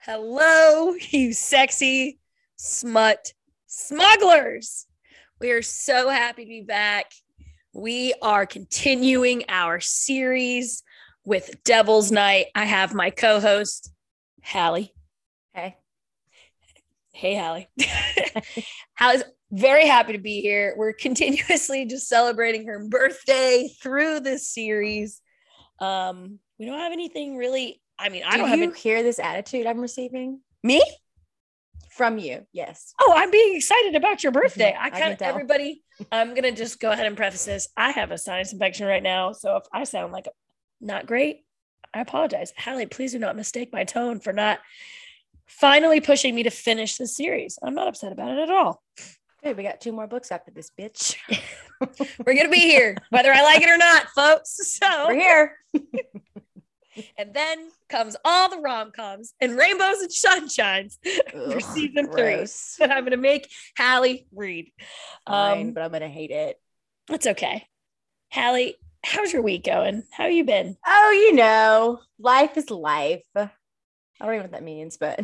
Hello, you sexy smut smugglers. We are so happy to be back. We are continuing our series with Devil's Night. I have my co host, Hallie. Hey. Hey, Hallie. Hallie's very happy to be here. We're continuously just celebrating her birthday through this series. Um, we don't have anything really. I mean, I Do don't you have any, hear this attitude I'm receiving me. from you? Yes. Oh, I'm being excited about your birthday. Mhm, I kind of everybody. I'm gonna just go ahead and preface this. I have a sinus infection right now, so if I sound like not great, I apologize. Hallie, please do not mistake my tone for not finally pushing me to finish the series. I'm not upset about it at all. Good. We got two more books after this, bitch. We're gonna be here, whether I like it or not, folks. So We're here. and then comes all the rom coms and rainbows and sunshines for Ugh, season three gross. that I'm gonna make Hallie read. Fine, Um, but I'm gonna hate it. That's okay. Hallie, how's your week going? How you been? Oh, you know, life is life. I don't even know what that means, but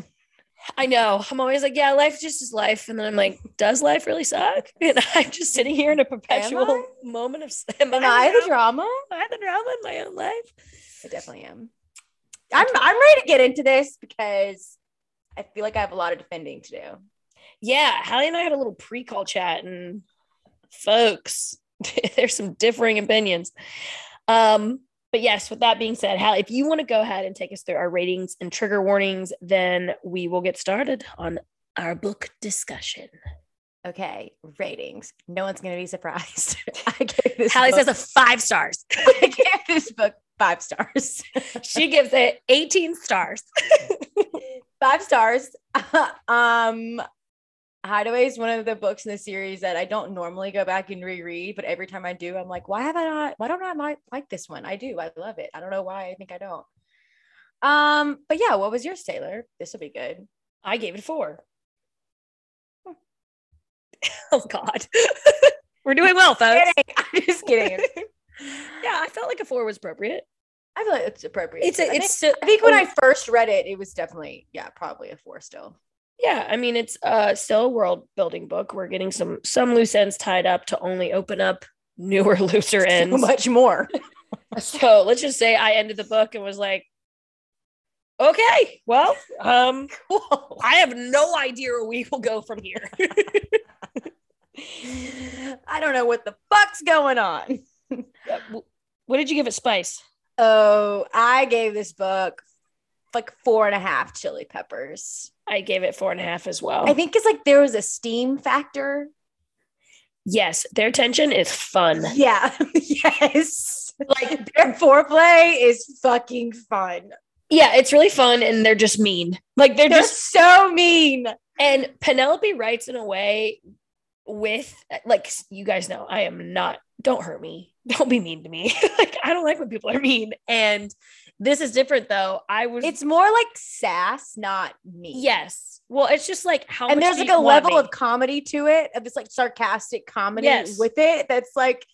I know. I'm always like, yeah, life just is life. And then I'm like, does life really suck? And I'm just sitting here in a perpetual I? moment of am am I the the drama? Am I the drama in my own life? I definitely am. I'm I'm ready to get into this because I feel like I have a lot of defending to do. Yeah, Hallie and I had a little pre-call chat, and folks, there's some differing opinions. Um, but yes, with that being said, Hallie, if you want to go ahead and take us through our ratings and trigger warnings, then we will get started on our book discussion. Okay, ratings. No one's gonna be surprised. I gave this. Hallie book, says a five stars. I gave this book five stars. she gives it 18 stars. five stars. um, Hideaway is one of the books in the series that I don't normally go back and reread, but every time I do, I'm like, why have I not? Why don't I like this one? I do. I love it. I don't know why. I think I don't. Um, but yeah, what was yours, Taylor? This will be good. I gave it a four. oh God. We're doing well, folks. I'm just kidding. yeah, I felt like a four was appropriate. I feel like it's appropriate. It's a, I think- it's I think when I first read it, it was definitely, yeah, probably a four still. Yeah, I mean it's uh still a world building book. We're getting some some loose ends tied up to only open up newer, looser ends. So much more. So let's just say I ended the book and was like, okay, well, um, Whoa. I have no idea where we will go from here. I don't know what the fuck's going on. What did you give it, Spice? Oh, I gave this book like four and a half chili peppers. I gave it four and a half as well. I think it's like there was a steam factor. yes, their tension is fun. Yeah. yes. Like their foreplay is fucking fun. Yeah, it's really fun, and they're just mean. Like they're They're just so mean. and Penelope writes in a way with like you guys know I am not. Don't hurt me. Don't be mean to me. like I don't like when people are mean. And this is different though. I was It's more like sass, not mean. yes. Well, it's just like how and there's like a level me? of comedy to it of this like sarcastic comedy Yes. with it that's like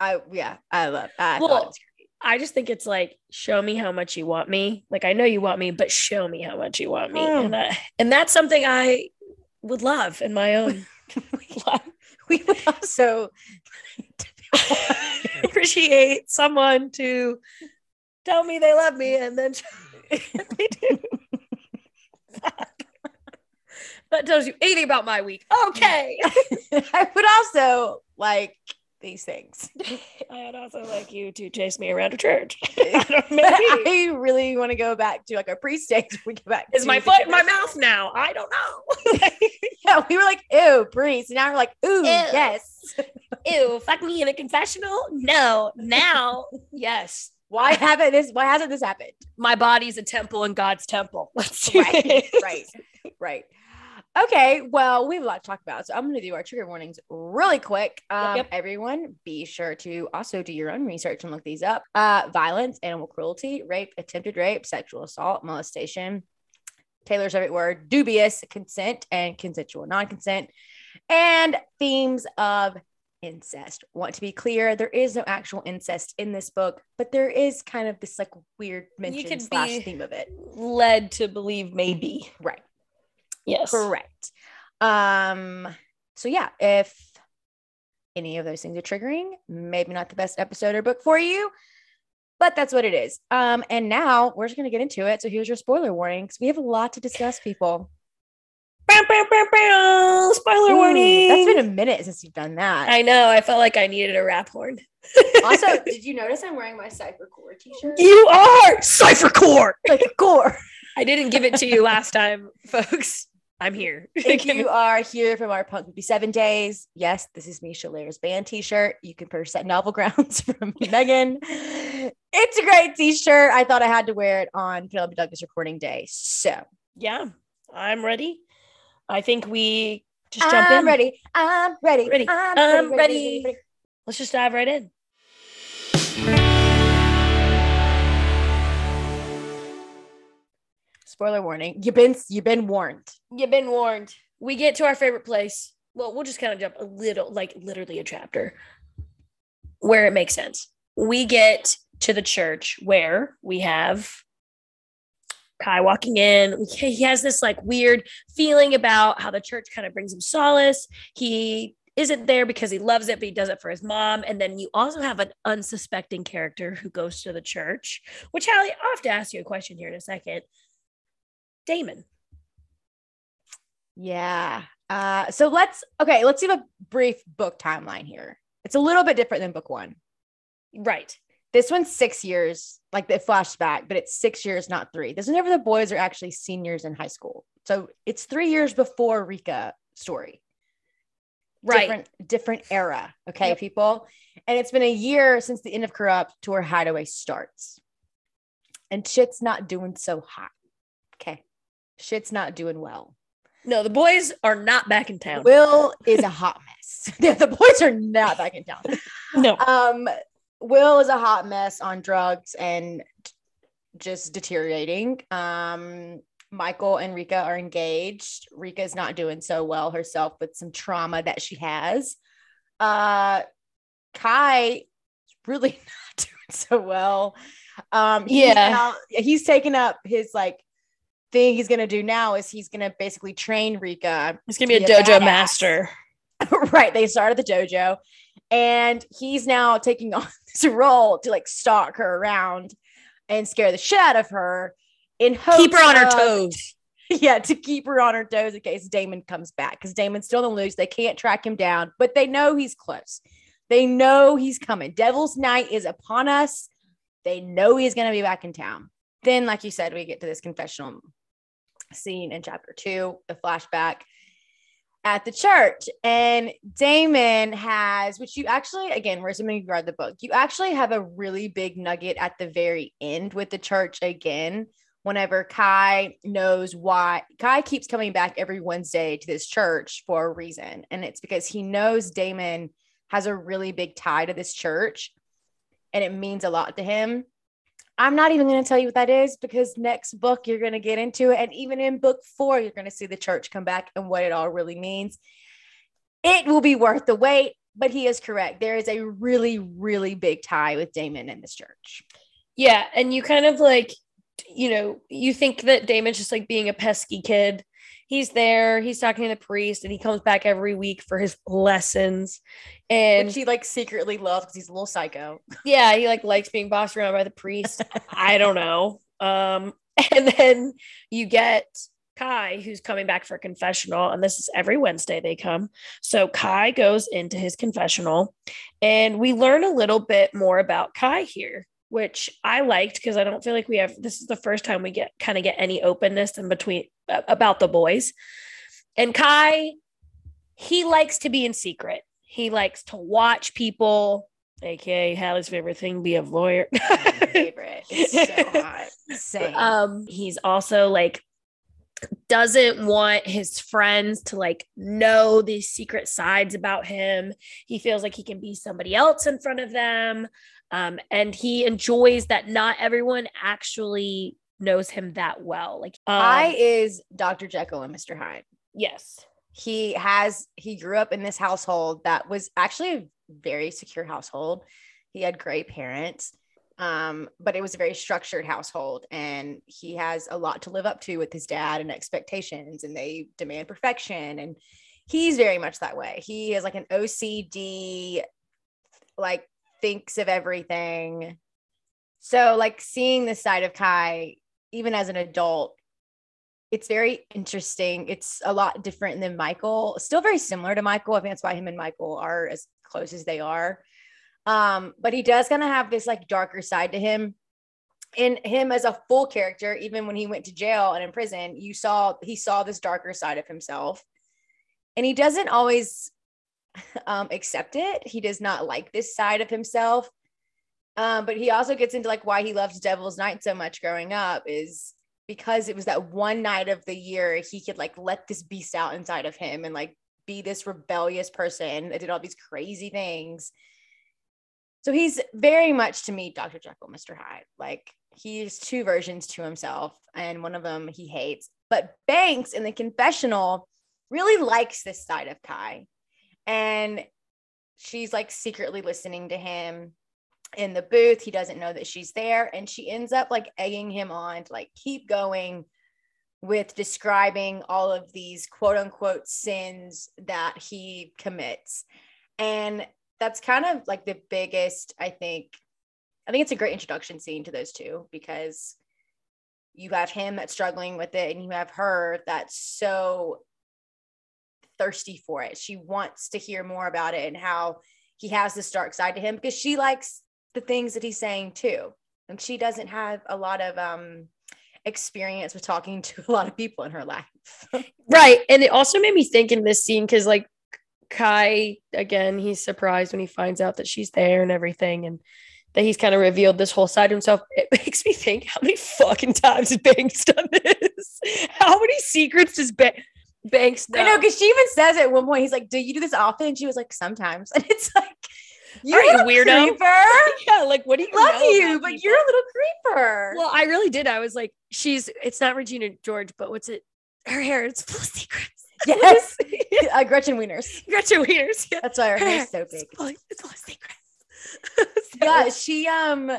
i yeah i love i Well, thought it was great. I just think it's like show me how much you want me. Like I know you want me, but show me how much you want me. Mm. And I, and that's something I would love in my own. we would also appreciate someone to tell me they love me and then they do. that tells you anything about my week. Okay. i would also like these things I'd also like you to chase me around a church. I maybe. i really want to go back to like our pre-stage we go back Is my foot in my mouth now? I don't know. yeah we were like ew priest now we're like ooh yes Ew, fuck me in a confessional? No. Now, yes. why haven't this why hasn't this happened My body's a temple and God's temple. Let's do right, it. right, right. Okay, well, we have a lot to talk about, so I'm going to do our trigger warnings really quick. Um, yep. Everyone, be sure to also do your own research and look these up. Uh, violence, animal cruelty, rape, attempted rape, sexual assault, molestation. Taylor's favorite word: dubious consent and consensual non-consent. and themes of incest. Want to be clear, there is no actual incest in this book, but there is kind of this like weird mention slash theme of it. Led to believe maybe. Right. Yes. Correct. Um, so yeah, if any of those things are triggering, maybe not the best episode or book for you, but that's what it is. Um, and now we're just gonna get into it. So here's your spoiler warnings. We have a lot to discuss, people. Bow, bow, bow, bow. Spoiler Ooh, warning. That's been a minute since you've done that. I know. I felt like I needed a rap horn. also, did you notice I'm wearing my Cypher Core t-shirt? you are Cipher Core. a core. I didn't give it to you last time, folks. I'm here. if you are here from our Punk 57 days, yes, this is Misha Lare's band t-shirt. You can purchase at Novel Grounds from Megan. It's a great t-shirt. I thought I had to wear it on Penelope Douglas recording day. So yeah, I'm ready. I think we just jump I'm in. ready. I'm ready. Ready. I'm, I'm ready, ready. Let's just dive right in. Spoiler warning. You've been you've been warned. You've been warned. We get to our favorite place. Well, we'll just kind of jump a little, like literally a chapter where it makes sense. We get to the church where we have Kai walking in. He has this like weird feeling about how the church kind of brings him solace. He isn't there because he loves it, but he does it for his mom. And then you also have an unsuspecting character who goes to the church, which Hallie, I'll have to ask you a question here in a second. Damon. Yeah. Uh, so let's okay, let's give a brief book timeline here. It's a little bit different than book one. Right. This one's six years, like the flashback, but it's six years, not three. This is whenever the boys are actually seniors in high school. So it's three years before Rika story. Right. Different, different era. Okay, Yep. people. And it's been a year since the end of Corrupt to where Hideaway starts. And shit's not doing so hot. Okay. Shit's not doing well. No, the boys are not back in town. Will is a hot mess. The boys are not back in town. No. Um, Will is a hot mess on drugs and just deteriorating. Um, Michael and Rika are engaged. Rika is not doing so well herself with some trauma that she has. Uh, Kai is really not doing so well. Um, he's Yeah. now- he's taken up his like thing he's gonna do now is he's gonna basically train Rika He's gonna be a be a dojo badass. master. right they started the dojo and he's now taking on this role to like stalk her around and scare the shit out of her in hopes Keep her on her toes. yeah to keep her on her toes in case damon comes back because damon's still on the loose they can't track him down but they know he's close they know he's coming devil's night is upon us they know he's going to be back in town then like you said we get to this confessional scene in chapter two the flashback at the church. And damon has which you actually again we're assuming you read the book you actually have a really big nugget at the very end with the church again whenever kai knows why kai keeps coming back every wednesday to this church for a reason. And it's because he knows damon has a really big tie to this church and it means a lot to him I'm not even going to tell you what that is because next book you're going to get into it. And even in book four, you're going to see the church come back and what it all really means. It will be worth the wait, but he is correct. There is a really, really big tie with Damon and this church. Yeah, and you kind of like, you know, you think that Damon's just like being a pesky kid. He's there, he's talking to the priest, and he comes back every week for his lessons. And Which he like secretly loves because he's a little psycho. yeah, he like likes being bossed around by the priest. I don't know. Um, and then you get Kai, who's coming back for a confessional, and this is every Wednesday they come. So Kai goes into his confessional, and we learn a little bit more about Kai here, which I liked because I don't feel like we have. This is the first time we get kind of get any openness in between about the boys. And Kai, he likes to be in secret. He likes to watch people, aka Hallie's favorite thing, be a lawyer. favorite. It's so hot. Same. um he's also like doesn't want his friends to like know these secret sides about him he feels like he can be somebody else in front of them um and he enjoys that not everyone actually knows him that well like um, I is Dr. Jekyll and Mr. Hyde. yes he has he grew up in this household that was actually a very secure household. He had great parents. Um, but it was a very structured household and he has a lot to live up to with his dad and expectations and they demand perfection and he's very much that way. He is like an OCD like thinks of everything. So like seeing this side of Kai even as an adult it's very interesting. It's a lot different than Michael. Still very similar to Michael. I think that's why him and Michael are as close as they are. Um, but he does kind of have this like darker side to him. In him as a full character, even when he went to jail and in prison, you saw he saw this darker side of himself. And he doesn't always um, accept it. He does not like this side of himself. Um, but he also gets into like why he loves Devil's Night so much growing up is because it was that one night of the year he could like let this beast out inside of him and like be this rebellious person that did all these crazy things. So he's very much to me Dr. Jekyll, Mr. Hyde. Like he's two versions to himself, and one of them he hates. But Banks in the confessional really likes this side of Kai. And she's like secretly listening to him in the booth. He doesn't know that she's there. And she ends up like egging him on to like keep going with describing all of these quote unquote sins that he commits. And that's kind of like the biggest, I think. I think it's a great introduction scene to those two because you have him that's struggling with it and you have her that's so thirsty for it. She wants to hear more about it and how he has this dark side to him because she likes the things that he's saying too. And she doesn't have a lot of um experience with talking to a lot of people in her life. right. And it also made me think in this scene because like Kai, again, he's surprised when he finds out that she's there and everything. And that he's kind of revealed this whole side to himself. It makes me think how many fucking times has Banks done this? How many secrets does ba- Banks know? I know because she even says it at one point. He's like, "Do you do this often?" And she was like, "Sometimes." And it's like, you Are a weirdo? Creeper. yeah, like what do you love you, but people? you're a little creeper. Well, I really did. I was like, she's it's not Regina George, but what's it? Her hair, it's full of secrets. Yes. uh, Gretchen Wieners. Gretchen Wieners. Yeah. That's why her, hair is so big. It's full, it's full of secrets. so, yeah, she um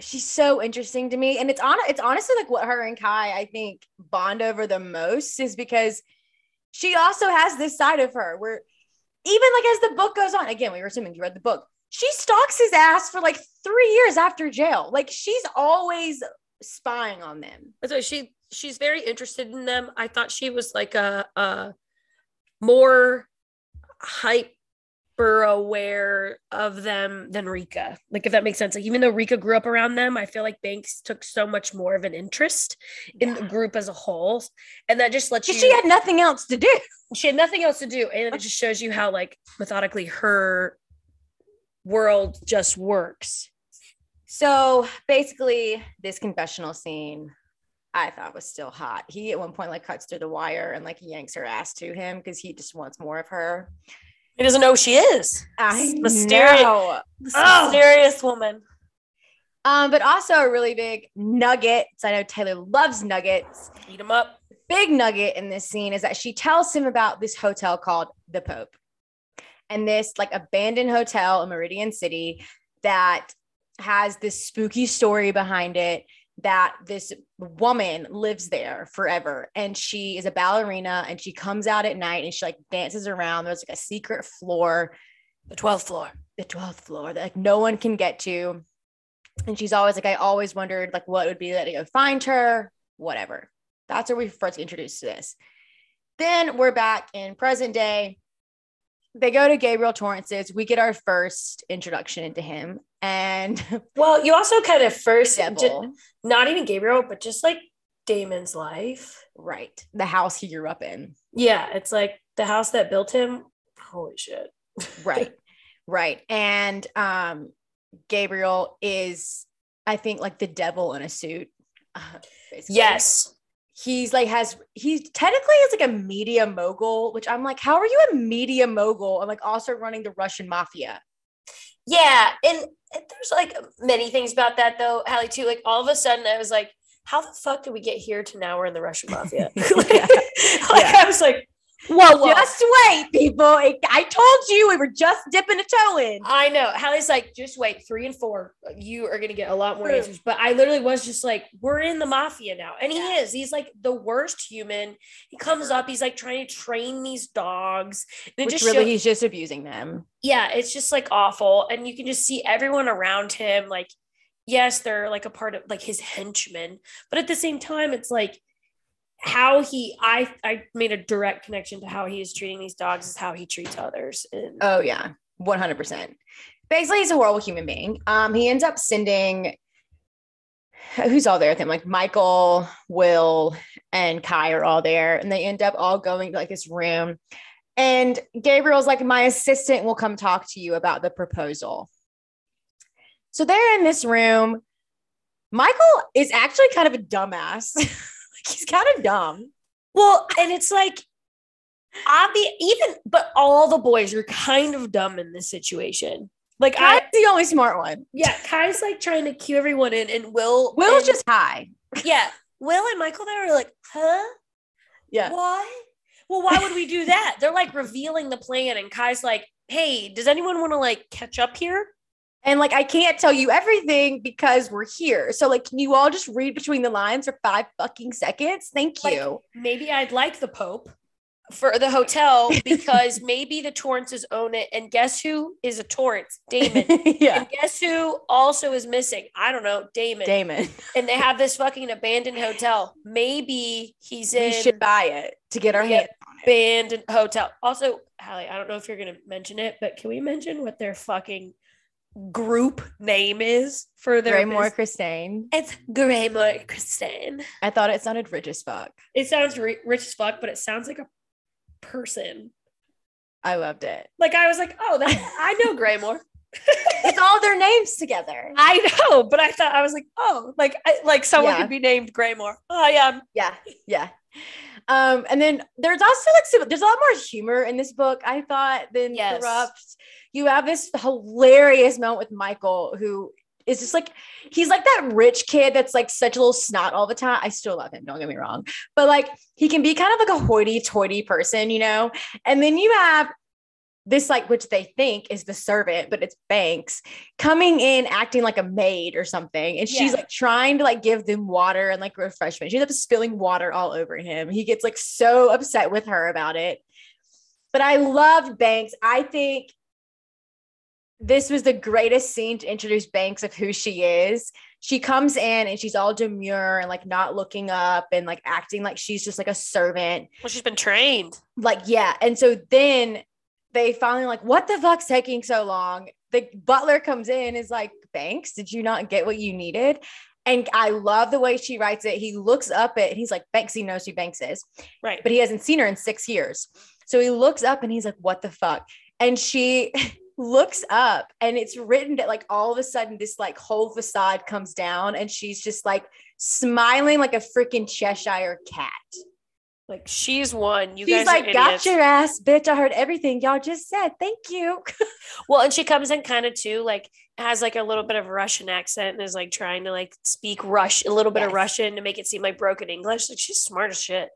she's so interesting to me. And it's on it's honestly like what her and Kai, I think, bond over the most is because she also has this side of her where even like as the book goes on, again, we were assuming you read the book. She stalks his ass for like three years after jail. Like she's always spying on them. So she she's very interested in them. I thought she was like a, a more hype aware of them than Rika. Like if that makes sense. Like even though Rika grew up around them, I feel like Banks took so much more of an interest in the group as a whole. And that just lets you she had nothing else to do. She had nothing else to do. And it just shows you how like methodically her world just works. So basically this confessional scene I thought was still hot. He at one point like cuts through the wire and like yanks her ass to him because he just wants more of her. He doesn't know who she is. I mysterious, know. mysterious oh. woman. Um, but also a really big nugget. So I know Taylor loves nuggets. Eat them up. Big nugget in this scene is that she tells him about this hotel called the Pope, and this like abandoned hotel in Meridian City that has this spooky story behind it that this woman lives there forever. And she is a ballerina and she comes out at night and she like dances around. There's like a secret floor the 12th floor. the 12th floor that like no one can get to. And she's always like i always wondered like what would be that to go find her whatever. That's where we first introduced to this. Then we're back in present day they go to Gabriel Torrance's. We get our first introduction into him. And well, you also kind of first, not even Gabriel, but just like Damon's life. Right. The house he grew up in. Yeah. It's like the house that built him. Holy shit. right. Right. And um, Gabriel is, I think, like the devil in a suit. Uh, yes he's like has he technically is like a media mogul, which I'm like, how are you a media mogul and like also running the Russian mafia? Yeah, and there's like many things about that though, Hallie too. Like all of a sudden, I was like, how the fuck did we get here to now we're in the Russian mafia? like, yeah. like yeah. I was like, Whoa, whoa. Just wait, people. It- I told you we were just dipping a toe in. I know. Hallie's like, just wait, three and four. You are gonna get a lot more True. answers. But I literally was just like, we're in the mafia now. And he Yeah. is. He's like the worst human. He comes up, he's like trying to train these dogs. And Which just really, shows- he's just abusing them. yeah, it's just like awful. And you can just see everyone around him, like, yes, they're like a part of like his henchmen, but at the same time, it's like how he I I made a direct connection to how he is treating these dogs is how he treats others. And Oh yeah, one hundred percent. Basically, he's a horrible human being. Um, he ends up sending who's all there with him, like Michael, Will, and Kai are all there, and they end up all going to like this room. And Gabriel's like, my assistant will come talk to you about the proposal. So they're in this room. Michael is actually kind of a dumbass. he's kind of dumb. well, and it's like obvious even but all the boys are kind of dumb in this situation. Like Kai's I the only smart one. yeah, Kai's like trying to cue everyone in and Will Will's and- just high. yeah. Will and Michael they were like, huh? Yeah. Why? Well, why would we do that? They're like revealing the plan, and Kai's like, hey, does anyone want to like catch up here? And like, I can't tell you everything because we're here. So, like, can you all just read between the lines for five fucking seconds? Thank Like- you. Maybe I'd like the Pope for the hotel because maybe the Torrances own it. And guess who is a Torrance? Damon. yeah. And guess who also is missing? I don't know, Damon. Damon. And they have this fucking abandoned hotel. Maybe he's in. We should buy it to get our hands abandoned hotel. Also, Hallie, I don't know if you're gonna mention it, but can we mention what their fucking group name is for their Graymore Christine. It's Graymore Christine. I thought it sounded rich as fuck. It sounds ri- rich as fuck, but it sounds like a person. I loved it. Like I was like, oh, that I know Graymore. It's all their names together. I know, but I thought I was like, oh, like I, like someone Yeah. could be named Graymore. Oh yeah, Yeah. Yeah. Um, and then there's also like some, there's a lot more humor in this book, I thought, than Yes. corrupt. You have this hilarious moment with Michael, who is just like he's like that rich kid that's like such a little snot all the time. I still love him, don't get me wrong. But like he can be kind of like a hoity-toity person, you know. And then you have this like which they think is the servant, but it's Banks coming in acting like a maid or something. And she's Yeah. like trying to like give them water and like refreshment. She ends up spilling water all over him. He gets like so upset with her about it. But I loved Banks. I think this was the greatest scene to introduce Banks of who she is. She comes in and she's all demure and like not looking up and like acting like she's just like a servant well, she's been trained. like yeah and so then they finally like what the fuck's taking so long? The butler comes in is like banks did you not get what you needed? And i love the way she writes it. He looks up at he's like banks he knows who banks is. Right. but he hasn't seen her in six years. So he looks up and he's like what the fuck? And she looks up and it's written that like all of a sudden this like whole facade comes down and she's just like smiling like a freaking cheshire cat Like she's one. You She's guys like, got your ass, bitch. I heard everything y'all just said. Thank you. Well, and she comes in kind of too, like has like a little bit of Russian accent and is like trying to like speak Rush a little bit of Russian to make it seem like broken English. Like she's smart as shit.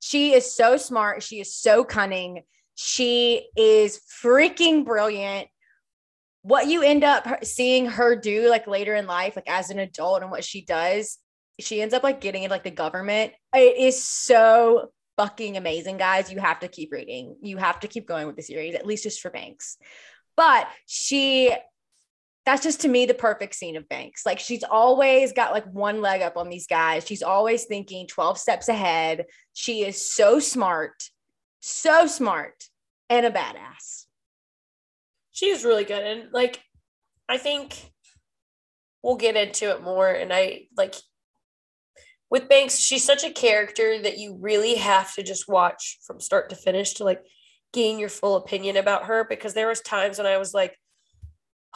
She is so smart. She is so cunning. She is freaking brilliant. What you end up seeing her do like later in life, like as an adult and what she does, she ends up like getting into like the government. It is so fucking amazing, guys. You have to keep reading. You have to keep going with the series, at least just for Banks. But she that's just to me the perfect scene of Banks. Like she's always got like one leg up on these guys. She's always thinking 12 steps ahead. She is so smart, so smart, and a badass. She is really good. And like I think we'll get into it more. And I like with Banks, she's such a character that you really have to just watch from start to finish to like gain your full opinion about her because there was times when I was like,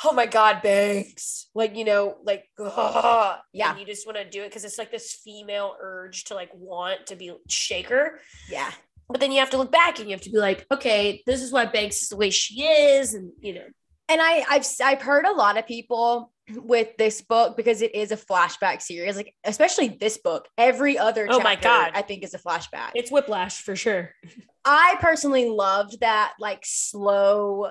oh my God, Banks. Like, you know, like, ugh, Yeah. You just want to do it because it's like this female urge to like want to be shaker. Yeah. But then you have to look back and you have to be like, okay, this is why Banks is the way she is. And, you know, And I, I've I've heard a lot of people with this book because it is a flashback series. Like especially this book, every other Oh my chapter, God. I think is a flashback. It's whiplash for sure. I personally loved that like slow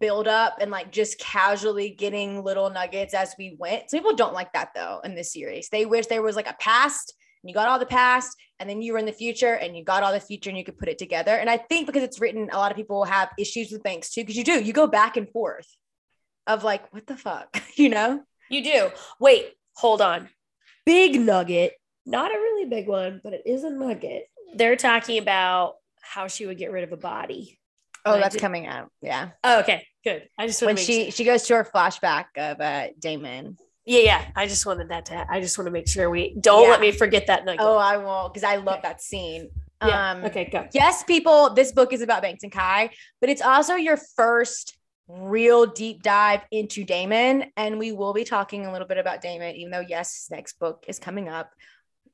build up and like just casually getting little nuggets as we went. Some people don't like that though in this series. They wish there was like a past and you got all the past and then you were in the future and you got all the future and you could put it together. And I think because it's written, a lot of people have issues with Banks too, because you do, you go back and forth of like, what the fuck, you know? You do. Wait, hold on. Big nugget. Not a really big one, but it is a nugget. They're talking about how she would get rid of a body. Oh, that's coming out. Yeah. Oh, okay, good. I just When to make she she goes to her flashback of uh Damon. Yeah, yeah. I just wanted that to. I just want to make sure we don't Yeah. let me forget that nugget. Oh, I won't because I love that scene. yeah. Um okay, go. yes, people, this book is about Banks and Kai, but it's also your first real deep dive into Damon. And we will be talking a little bit about Damon, even though, yes, his next book is coming up.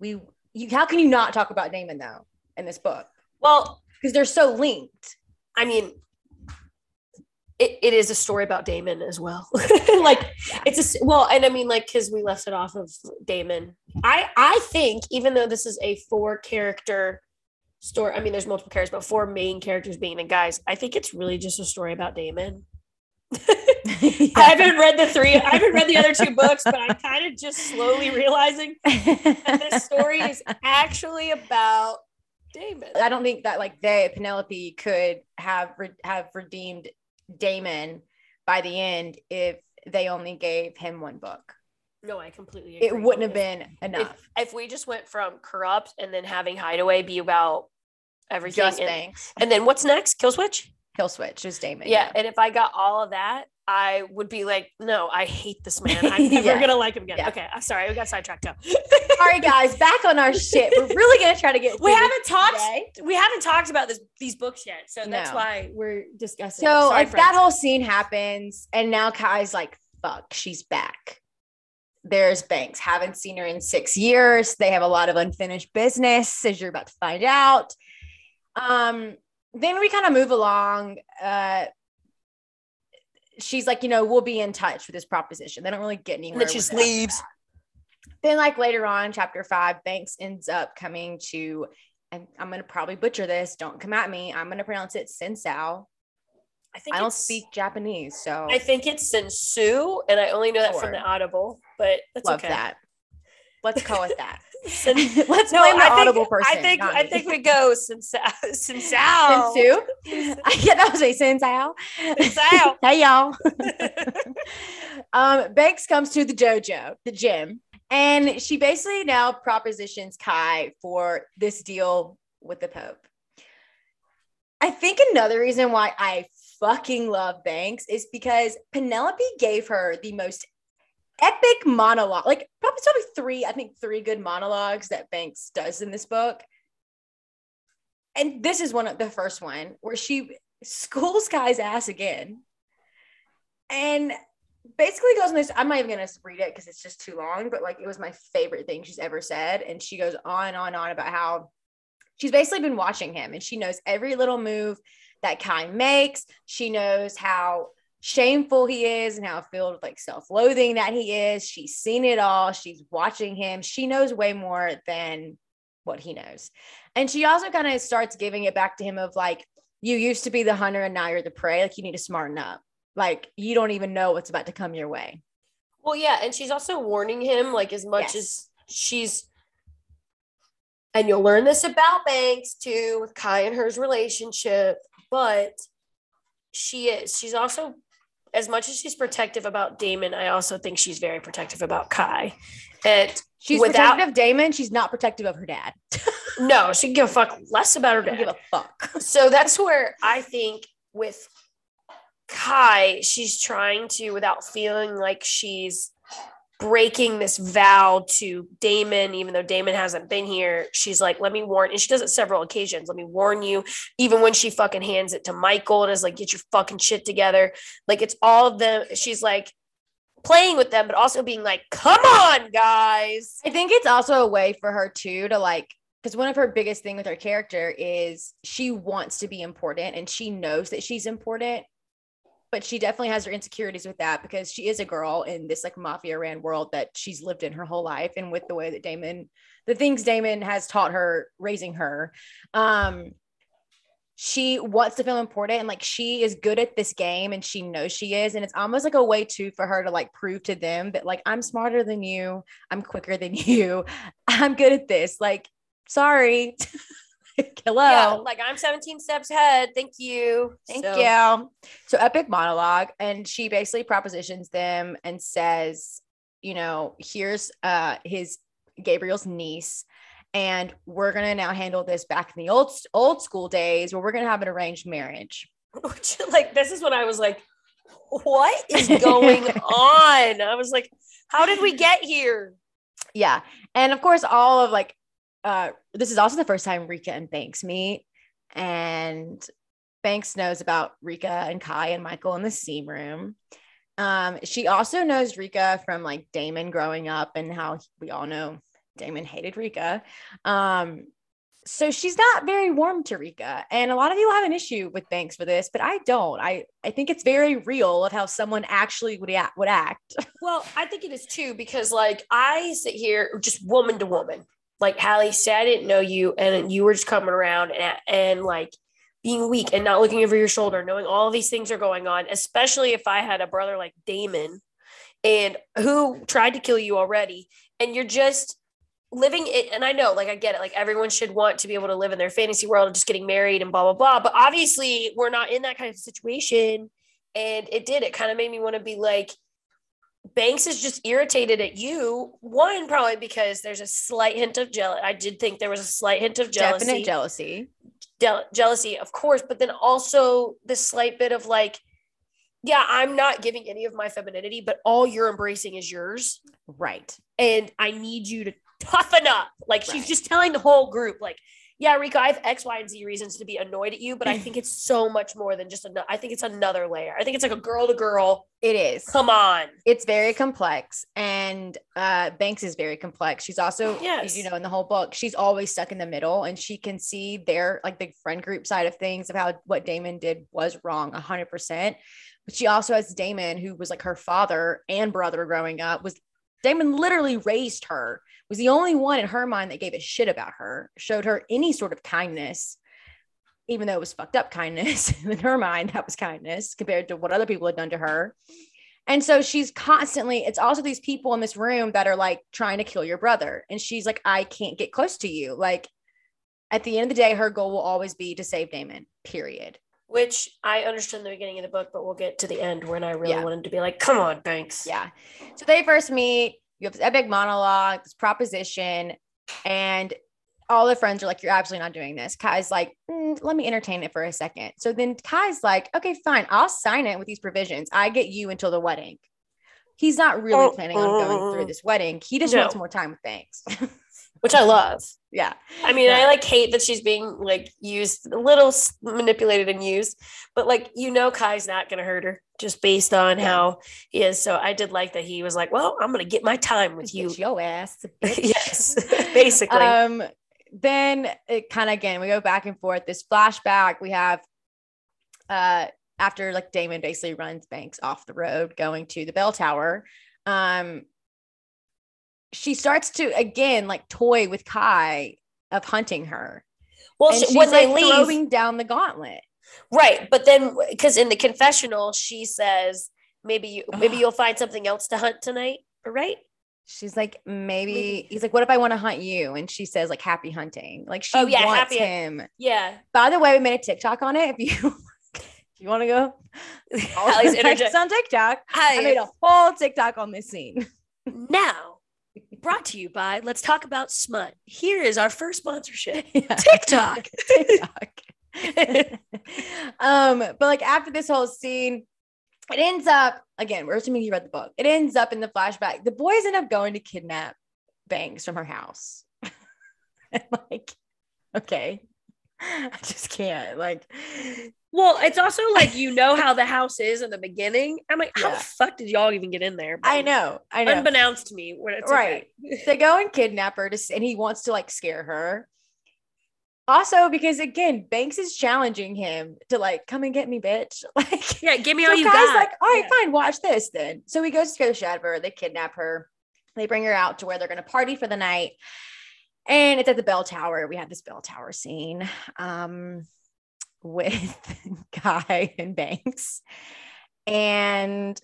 We, you, how can you not talk about Damon though in this book? Well, Because they're so linked. I mean, it, it is a story about Damon as well. like Yeah. it's a well, and I mean, like because we left it off of Damon. I I think even though this is a four character story, I mean, there's multiple characters, but four main characters being the guys. I think it's really just a story about Damon. I haven't read the three. I haven't read the other two books, but I'm kind of just slowly realizing that this story is actually about Damon. I don't think that like they Penelope could have re- have redeemed Damon by the end if they only gave him one book. No, I completely agree. It wouldn't have If- been if, enough. if we just went from corrupt and then having hideaway be about everything Just and, Banks. and then what's next kill switch Kill switch is Damon. yeah. and if i got all of that i would be like no i hate this man i'm never Yeah. gonna like him again Yeah. okay i'm sorry we got sidetracked now All right, guys, back on our shit. We're really gonna try to get. we haven't talked today. we haven't talked about this these books yet so that's No. why we're discussing So Sorry, like that whole scene happens, and now Kai's like, "Fuck, she's back." There's Banks. Haven't seen her in six years. They have a lot of unfinished business, as you're about to find out. Um, then we kind of move along. Uh, she's like, you know, we'll be in touch with this proposition. They don't really get anywhere. and then she just leaves Then, like later on, chapter five, Banks ends up coming to, and I'm gonna probably butcher this. Don't come at me. I'm gonna pronounce it Sensao. i think I don't speak Japanese, so i think it's Sensu, and i only know that from the audible but that's love okay that. Let's call it that. Let's no, blame the I think, audible person. I think I think we go Sensao. Sensao. Sensu. yeah, that was a Sensao. Sensao. hey y'all. um, Banks comes to the dojo, the gym, and she basically now propositions Kai for this deal with the Pope. I think another reason why I fucking love Banks is because Penelope gave her the most epic monologue, like probably probably three, I think three good monologues that Banks does in this book. And this is one of the first one where she schools Kai's ass again. And basically goes on this. I'm not even gonna read it because it's just too long, but like it was my favorite thing she's ever said. And she goes on and on and on about how she's basically been watching him and she knows every little move that Kai makes. She knows how shameful he is and how filled with like self-loathing that he is. She's seen it all. She's watching him. She knows way more than what he knows. And she also kind of starts giving it back to him of like, you used to be the hunter and now you're the prey. Like you need to smarten up. Like you don't even know what's about to come your way. Well, yeah, and she's also warning him, like as much Yes. as she's, and you'll learn this about Banks too with Kai and her's relationship, but she is. She's also, as much as she's protective about Damon, I also think she's very protective about Kai. And She's Without- protective of Damon. She's not protective of her dad. no, she can give a fuck less about her dad. give a fuck. so that's where I think with Kai, she's trying to, without feeling like she's breaking this vow to Damon, even though Damon hasn't been here, she's like, let me warn, and she does it several occasions. Let me warn you, even when she fucking hands it to Michael and is like, get your fucking shit together. Like it's all of them. She's like playing with them, but also being like, come on, guys. I think it's also a way for her too to like because one of her biggest thing with her character is she wants to be important and she knows that she's important but she definitely has her insecurities with that because she is a girl in this like mafia ran world that she's lived in her whole life and with the way that Damon the things Damon has taught her raising her. Um she wants to feel important and like she is good at this game and she knows she is. And it's almost like a way too for her to like prove to them that like I'm smarter than you. I'm quicker than you. I'm good at this. Like sorry hello Yeah, like I'm 17 steps ahead. Thank you. Thank So- you. So epic monologue, and she basically propositions them and says, you know, here's uh his Gabriel's niece, and we're gonna now handle this back in the old old school days where we're gonna have an arranged marriage. Which, like this is when I was like, what is going on? I was like, how did we get here? Yeah, and of course, all of like, uh, this is also the first time Rika and Banks meet, and Banks knows about Rika and Kai and Michael in the steam room. Um, she also knows Rika from like Damon growing up and how we all know Damon hated Rika. Um, so she's not very warm to Rika. And a lot of people have an issue with Banks for this, but I don't. I, I think it's very real of how someone actually would act would act. Well, I think it is too because like I sit here just woman to woman. Like Hallie said, I didn't know you, and you were just coming around and, and like being weak and not looking over your shoulder, knowing all these things are going on. Especially if I had a brother like Damon, and who tried to kill you already, and you're just living it. And I know, like I get it, like everyone should want to be able to live in their fantasy world of just getting married and blah blah blah. But obviously, we're not in that kind of situation, and it did. It kind of made me want to be like Banks is just irritated at you. One, probably because there's a slight hint of jealousy. I did think there was a slight hint of jealousy. Definite jealousy. Jealousy, of course, but then also this slight bit of like, yeah, I'm not giving any of my femininity, but all you're embracing is yours. Right. And I need you to toughen up. Like she's just telling the whole group, like, yeah, Rika, I have X, Y, and Z reasons to be annoyed at you, but I think it's so much more than just another. I think it's another layer. I think it's like a girl to girl. It is. Come on. it's very complex and uh banks is very complex she's also Yes. you know in the whole book she's always stuck in the middle and she can see their like the friend group side of things of how what damon did was wrong 100% but she also has damon who was like her father and brother growing up was damon literally raised her was the only one in her mind that gave a shit about her showed her any sort of kindness even though it was fucked up kindness in her mind that was kindness compared to what other people had done to her and so she's constantly, it's also these people in this room that are like trying to kill your brother. And she's like, I can't get close to you. Like at the end of the day, her goal will always be to save Damon, period. which I understood in the beginning of the book, but we'll get to the end when I really Yeah. wanted to be like, come on, Banks. Yeah. So they first meet, you have this epic monologue, this proposition, and all the friends are like, You're absolutely not doing this. Kai's like, "Mm, Let me entertain it for a second. So then Kai's like, Okay, fine. I'll sign it with these provisions. I get you until the wedding. He's not really Oh, planning on going through uh, this wedding. He just no. wants more time with Banks. Which I love. yeah. I mean, I like hate that she's being like used, a little manipulated and used, but like, you know, Kai's not going to hurt her just based on Yeah. how he is. So I did like that he was like, well, I'm going to get my time with you. Get your ass. yes, basically. um then it kind of again we go back and forth this flashback we have uh after like damon basically runs banks off the road going to the bell tower um she starts to again like toy with kai of hunting her well, she, when they like leave, throwing down the gauntlet right. But then, because in the confessional, she says, maybe you, maybe you'll find something else to hunt tonight. Right. she's like maybe, Maybe. he's like what if i want to hunt you and she says like happy hunting like she Oh, yeah, wants happy- him Yeah. by the way we made a tiktok on it if you if you want to go Allie's interject- on tiktok Hi. I made a whole TikTok on this scene. Now, brought to you by Let's Talk About Smut. Here is our first sponsorship Yeah. TikTok. TikTok. um, but like after this whole scene, it ends up again. We're assuming you read the book. It ends up in the flashback. The boys end up going to kidnap Banks from her house. like, okay, I just can't. Like, Well, it's also like you know how the house is in the beginning. I'm like, how Yeah. the fuck did y'all even get in there? But I know, I know. Unbeknownst to me, when it's Right. okay. they go and kidnap her to, and he wants to like scare her. Also, because again, Banks is challenging him to like, come and get me, bitch. Like, Yeah, give me so all you Kai's got. like, all right, Yeah. fine, watch this then. So he goes to go to Shadver. They kidnap her. They bring her out to where they're going to party for the night. And it's at the bell tower. We have this bell tower scene um, with Kai and Banks. And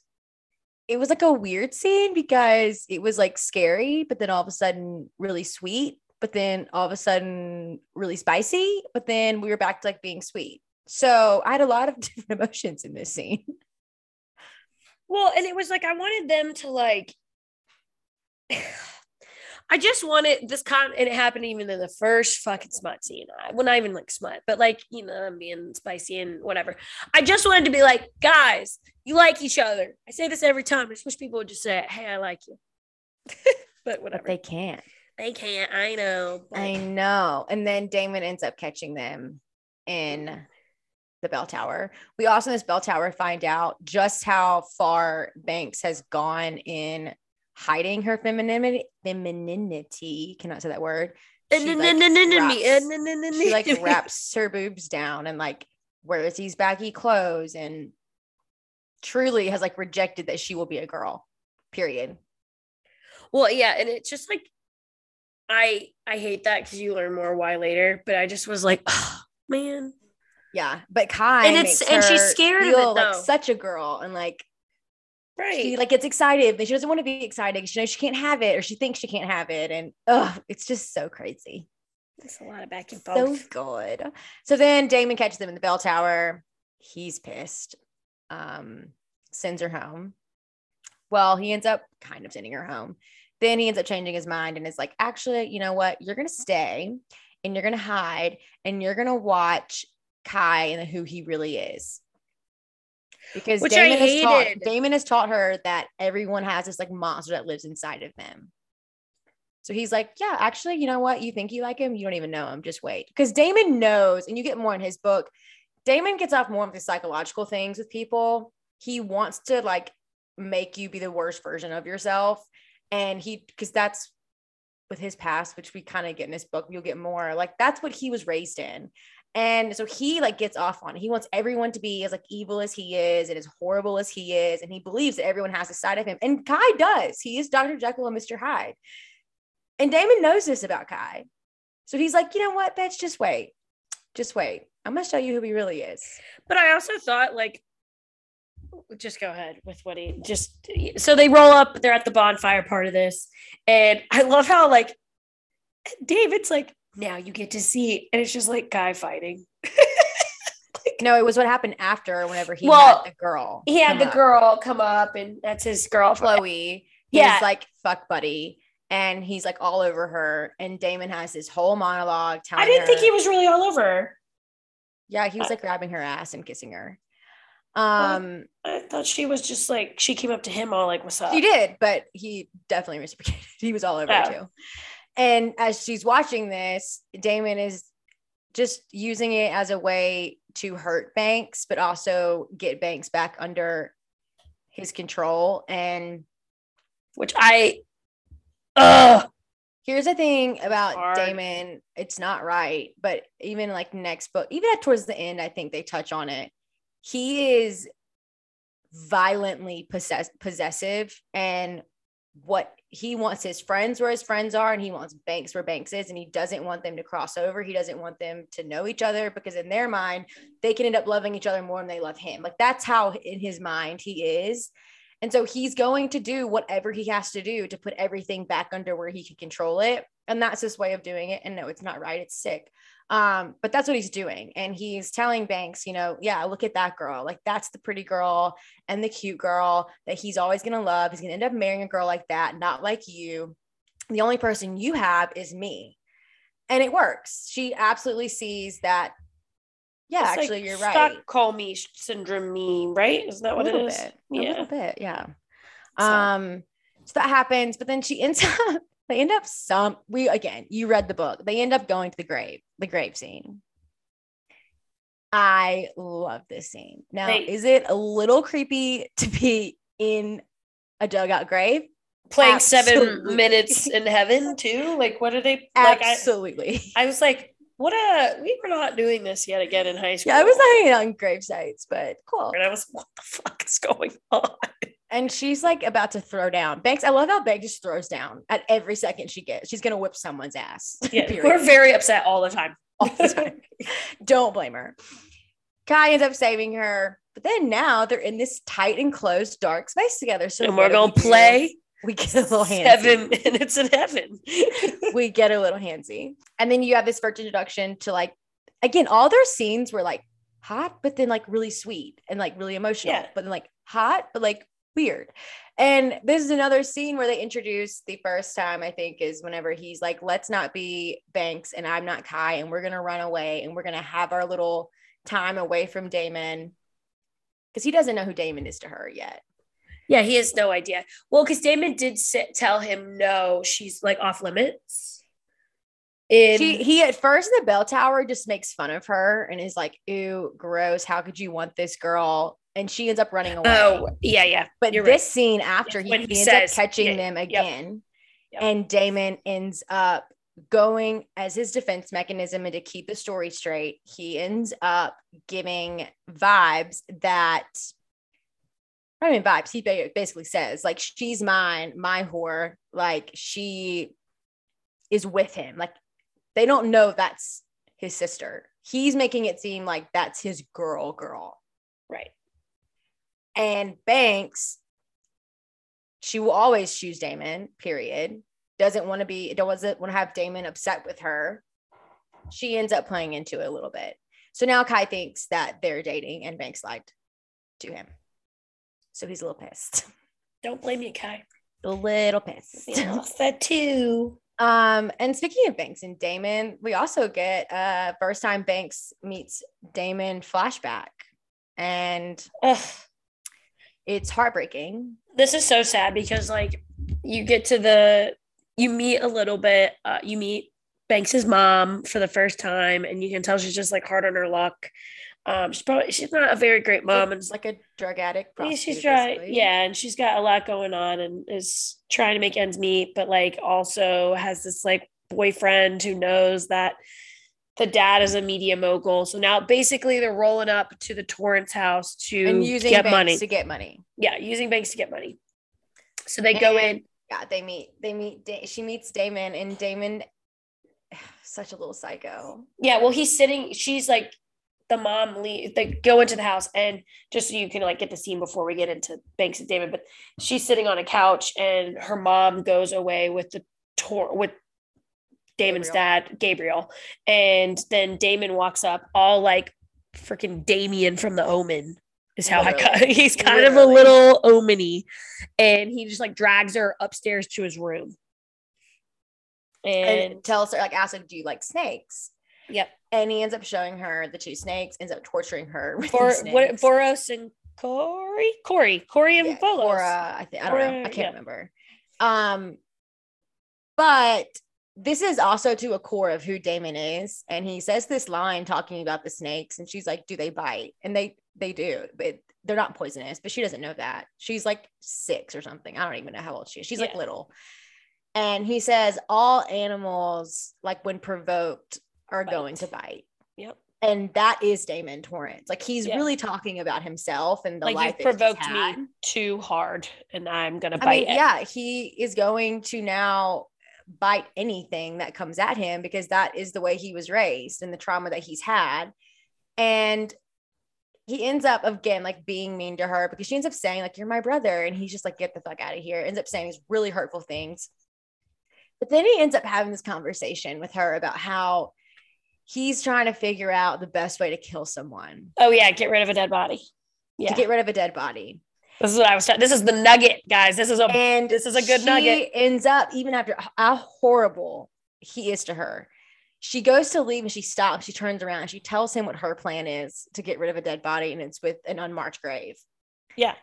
it was like a weird scene because it was like scary, but then all of a sudden really sweet, but then all of a sudden really spicy, but then we were back to like being sweet. So I had a lot of different emotions in this scene. Well, and it was like I wanted them to like. I just wanted this con, and it happened even in the first fucking smut scene. I, well, not even like smut, but like you know, I'm being spicy and whatever. I just wanted to be like, guys, you like each other. I say this every time. I just wish people would just say, "Hey, I like you," but whatever. But they can't. They can't. I know. but- I know. And then Damon ends up catching them in the bell tower. We also in this bell tower find out just how far Banks has gone in hiding her femininity. Femininity, cannot say that word. She, like, wraps- she like wraps her boobs down and like wears these baggy clothes and truly has like rejected that she will be a girl. Period. Well, yeah, and it's just like I I hate that because you learn more why later. But I just was like, oh, man, Yeah, but Kai And it's- and she's scared of it, like such a girl and like right? she like gets excited, but she doesn't want to be excited. She knows she can't have it, or she thinks she can't have it, and oh, it's just so crazy, It's a lot of back and forth. so good. So then Damon catches them in the bell tower. He's pissed. Um, sends her home. Well, he ends up kind of sending her home. Then he ends up changing his mind and is like, actually, you know what? You're gonna stay, and you're gonna hide, and you're gonna watch Kai and who he really is. Because Which Damon has taught. Damon has taught her that everyone has this like monster that lives inside of them. So he's like, yeah, actually, you know what? You think you like him, you don't even know him. Just wait. Because Damon knows, and you get more in his book. Damon gets off more of the psychological things with people. He wants to like make you be the worst version of yourself. And he, because that's with his past, which we kind of get in this book, you'll get more like that's what he was raised in. And so he like gets off on it. He wants everyone to be as like evil as he is and as horrible as he is. And he believes that everyone has a side of him. And Kai does. He is Dr. Jekyll and Mr. Hyde. And Damon knows this about Kai. So he's like, you know what, bitch, just wait. Just wait. I'm gonna show you who he really is. But I also thought like, just go ahead with what he just. So they roll up. They're at the bonfire part of this, and I love how like David's like, now you get to see, and it's just like guy fighting. like, No, it was what happened after whenever he Well, had the girl. He had the up. girl come up, and that's his girl Chloe, Yeah. his like fuck buddy, and he's like all over her. And Damon has this whole monologue telling I didn't think he was really all over her. Yeah, he was like grabbing her ass and kissing her. Um, I thought she was just like she came up to him all like, "What's up?" he did, but he definitely reciprocated. He was all over her Oh. too. And as she's watching this, Damon is just using it as a way to hurt Banks, but also get Banks back under his control. And Which I, ugh, Here's the thing about hard. Damon, it's not right, but even like next book, even at towards the end, I think they touch on it. He is violently possess- possessive and what he wants his friends where his friends are and he wants banks where banks is and he doesn't want them to cross over he doesn't want them to know each other because in their mind they can end up loving each other more than they love him like that's how in his mind he is and so he's going to do whatever he has to do to put everything back under where he can control it. And that's his way of doing it. And no, it's not right. It's sick. Um, but that's what he's doing. And he's telling Banks, you know, yeah, look at that girl. Like that's the pretty girl and the cute girl that he's always going to love. He's going to end up marrying a girl like that, not like you. The only person you have is me. And it works. She absolutely sees that. Yeah, It's like actually, you're right. Stockholm syndrome me, right? Isn't that what a it is? bit, a Yeah. little bit, yeah. So- Um, so that happens, but then she ends up. They end up some. We again, you read the book. They end up going to the grave, the grave scene. I love this scene. Now, is it a little creepy to be in a dugout grave? Playing seven minutes in heaven too. Like, what are they? Like, Absolutely. I was like, What a we were not doing this yet again in high school. Yeah, I was not hanging out in grave sites, but cool. and I was what the fuck is going on? And she's like about to throw down. Banks, I love how Banks just throws down at every second she gets. She's gonna whip someone's ass. Yeah, we're very upset all the time. all the time. Don't blame her. Kai ends up saving her, but then now they're in this tight and closed dark space together. So and we're gonna we do? play We get a little handsy. heaven, and it's in heaven. we get a little handsy. And then you have this first introduction to like, again, all their scenes were like hot, but then like really sweet and like really emotional, Yeah. but then like hot, but like weird. And this is another scene where they introduce the first time, I think, is whenever he's like, let's not be Banks and I'm not Kai, and we're gonna run away and we're gonna have our little time away from Damon. Because he doesn't know who Damon is to her yet. Yeah, he has no idea. Well, because Damon did sit, tell him no, she's like off limits. In, she he at first in the bell tower just makes fun of her and is like, ew, gross. How could you want this girl? And she ends up running oh, away. oh yeah, yeah. but you're this right. scene after he, he he ends says- up catching yeah, them again. yep. And Damon ends up going as his defense mechanism and to keep the story straight. He ends up giving vibes that I mean vibes. He basically says like she's mine, my whore. Like she is with him. Like they don't know that's his sister. He's making it seem like that's his girl, girl. And Banks, she will always choose Damon, period. Doesn't want to be, doesn't want to have Damon upset with her. She ends up playing into it a little bit. So now Kai thinks that they're dating and Banks lied to him. So he's a little pissed. Don't blame you, Kai. A little pissed. Lost that too. Um, and speaking of Banks and Damon, we also get uh first time Banks meets Damon flashback. And Ugh. It's heartbreaking. This is so sad because like you get to the you meet a little bit. Uh, you meet Banks's mom for the first time, and you can tell she's just like hard on her luck. Um, she's probably she's not a very great mom, and like a drug addict. Yeah, she's trying, yeah, and she's got a lot going on and is trying to make ends meet, but like also has this like boyfriend who knows that the dad is a media mogul. So now basically they're rolling up to the Torrance house to and using get banks money. to get money. yeah, using banks to get money. So they go in. Yeah, they meet. They meet. She meets Damon, and Damon, such a little psycho. Yeah, well, he's sitting. She's like the mom leave. They go into the house, and just so you can like get the scene before we get into Banks and Damon, but she's sitting on a couch, and her mom goes away with the tour with Damon's Gabriel. dad, Gabriel, and then Damon walks up, all like freaking Damien from The Omen. Is how I cut. Literally. He's kind of a little omeny, and he just like drags her upstairs to his room. And, And, tells her like, asks her, "Do you like snakes?" yep, And he ends up showing her the two snakes. Ends up torturing her with For what. Boros and Corey, Corey, Corey and Yeah, Bolos. Cora, I think I don't know. I can't yeah. remember. Um, but this is also to a core of who Damon is, and he says this line talking about the snakes, and she's like, "Do they bite?" And they they do, but they're not poisonous. But she doesn't know that. She's like six or something. I don't even know how old she is. She's like little. And he says all animals, like when provoked, are going to bite. Yep. And that is Damon Torrance. Like he's Yeah. really talking about himself and the Like life you've provoked me too hard, and I'm gonna I bite mean, yeah, he is going to now bite anything that comes at him because that is the way he was raised and the trauma that he's had. And he ends up again like being mean to her because she ends up saying, like, you're my brother. And he's just like, get the fuck out of here. Ends up saying these really hurtful things. But then he ends up having this conversation with her about how he's trying to figure out the best way to kill someone Oh yeah, get rid of a dead body. Yeah, to get rid of a dead body. This is what I was. This is the nugget, guys. This is a. and this is a good she nugget. ends up even after how horrible he is to her she goes to leave and she stops she turns around and she tells him what her plan is to get rid of a dead body and it's with an unmarked grave yeah,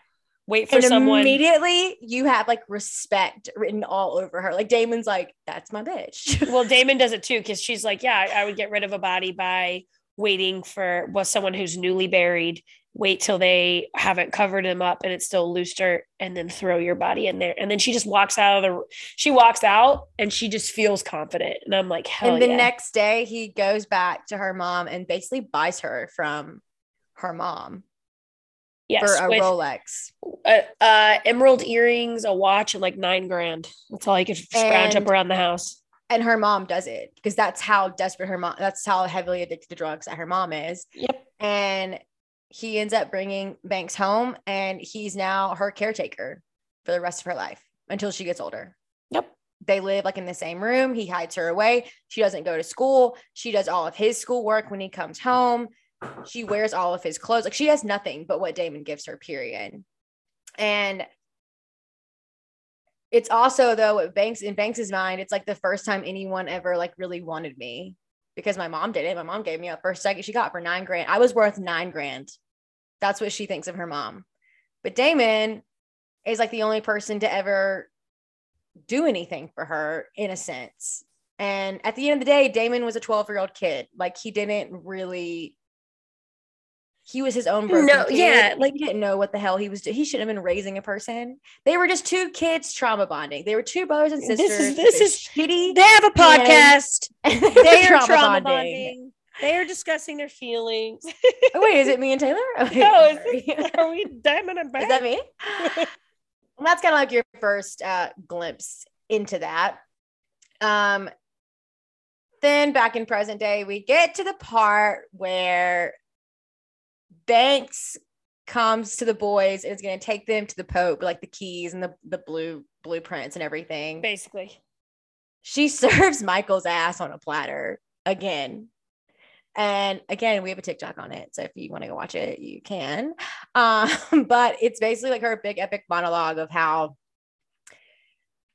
wait for and someone. immediately you have like respect written all over her like damon's like that's my bitch well, Damon does it too because she's like, yeah, I, I would get rid of a body by waiting for was someone who's newly buried wait till they haven't covered them up and it's still loose dirt and then throw your body in there and then she just walks out of the she walks out and she just feels confident and i'm like hell and the yeah. next day he goes back to her mom and basically buys her from her mom yes, for a Rolex. uh, uh, emerald earrings a watch and like nine grand that's all he could scrounge And- up around the house And her mom does it because that's how desperate her mom, that's how heavily addicted to drugs that her mom is. yep And he ends up bringing Banks home and he's now her caretaker for the rest of her life until she gets older. yep They live like in the same room. He hides her away. She doesn't go to school. She does all of his schoolwork when he comes home. She wears all of his clothes. Like she has nothing but what Damon gives her, period. And it's also though Banks in Banks's mind, it's like the first time anyone ever like really wanted me because my mom did it. My mom gave me a first second she got for nine grand. I was worth nine grand. That's what she thinks of her mom. But Damon is like the only person to ever do anything for her in a sense. And at the end of the day, Damon was a 12 year old kid. Like he didn't really, he was his own No, kid. yeah, like- he didn't know what the hell he was doing. He shouldn't have been raising a person. They were just two kids trauma bonding. They were two brothers and This sisters. is- this is- shitty. they have a podcast they are trauma trauma bonding. bonding they are discussing their feelings Oh, wait, is it me and Taylor? Okay, no is, sorry. this, are we diamond and Is that me? That's kind of like your first uh, glimpse into that. Um, then back in present day, we get to the part where Banks comes to the boys and is going to take them to the Pope, like the keys and the, the blue blueprints and everything. basically She serves Michael's ass on a platter again. And again, we have a TikTok on it. So if you want to go watch it, you can. Um, but it's basically like her big epic monologue of how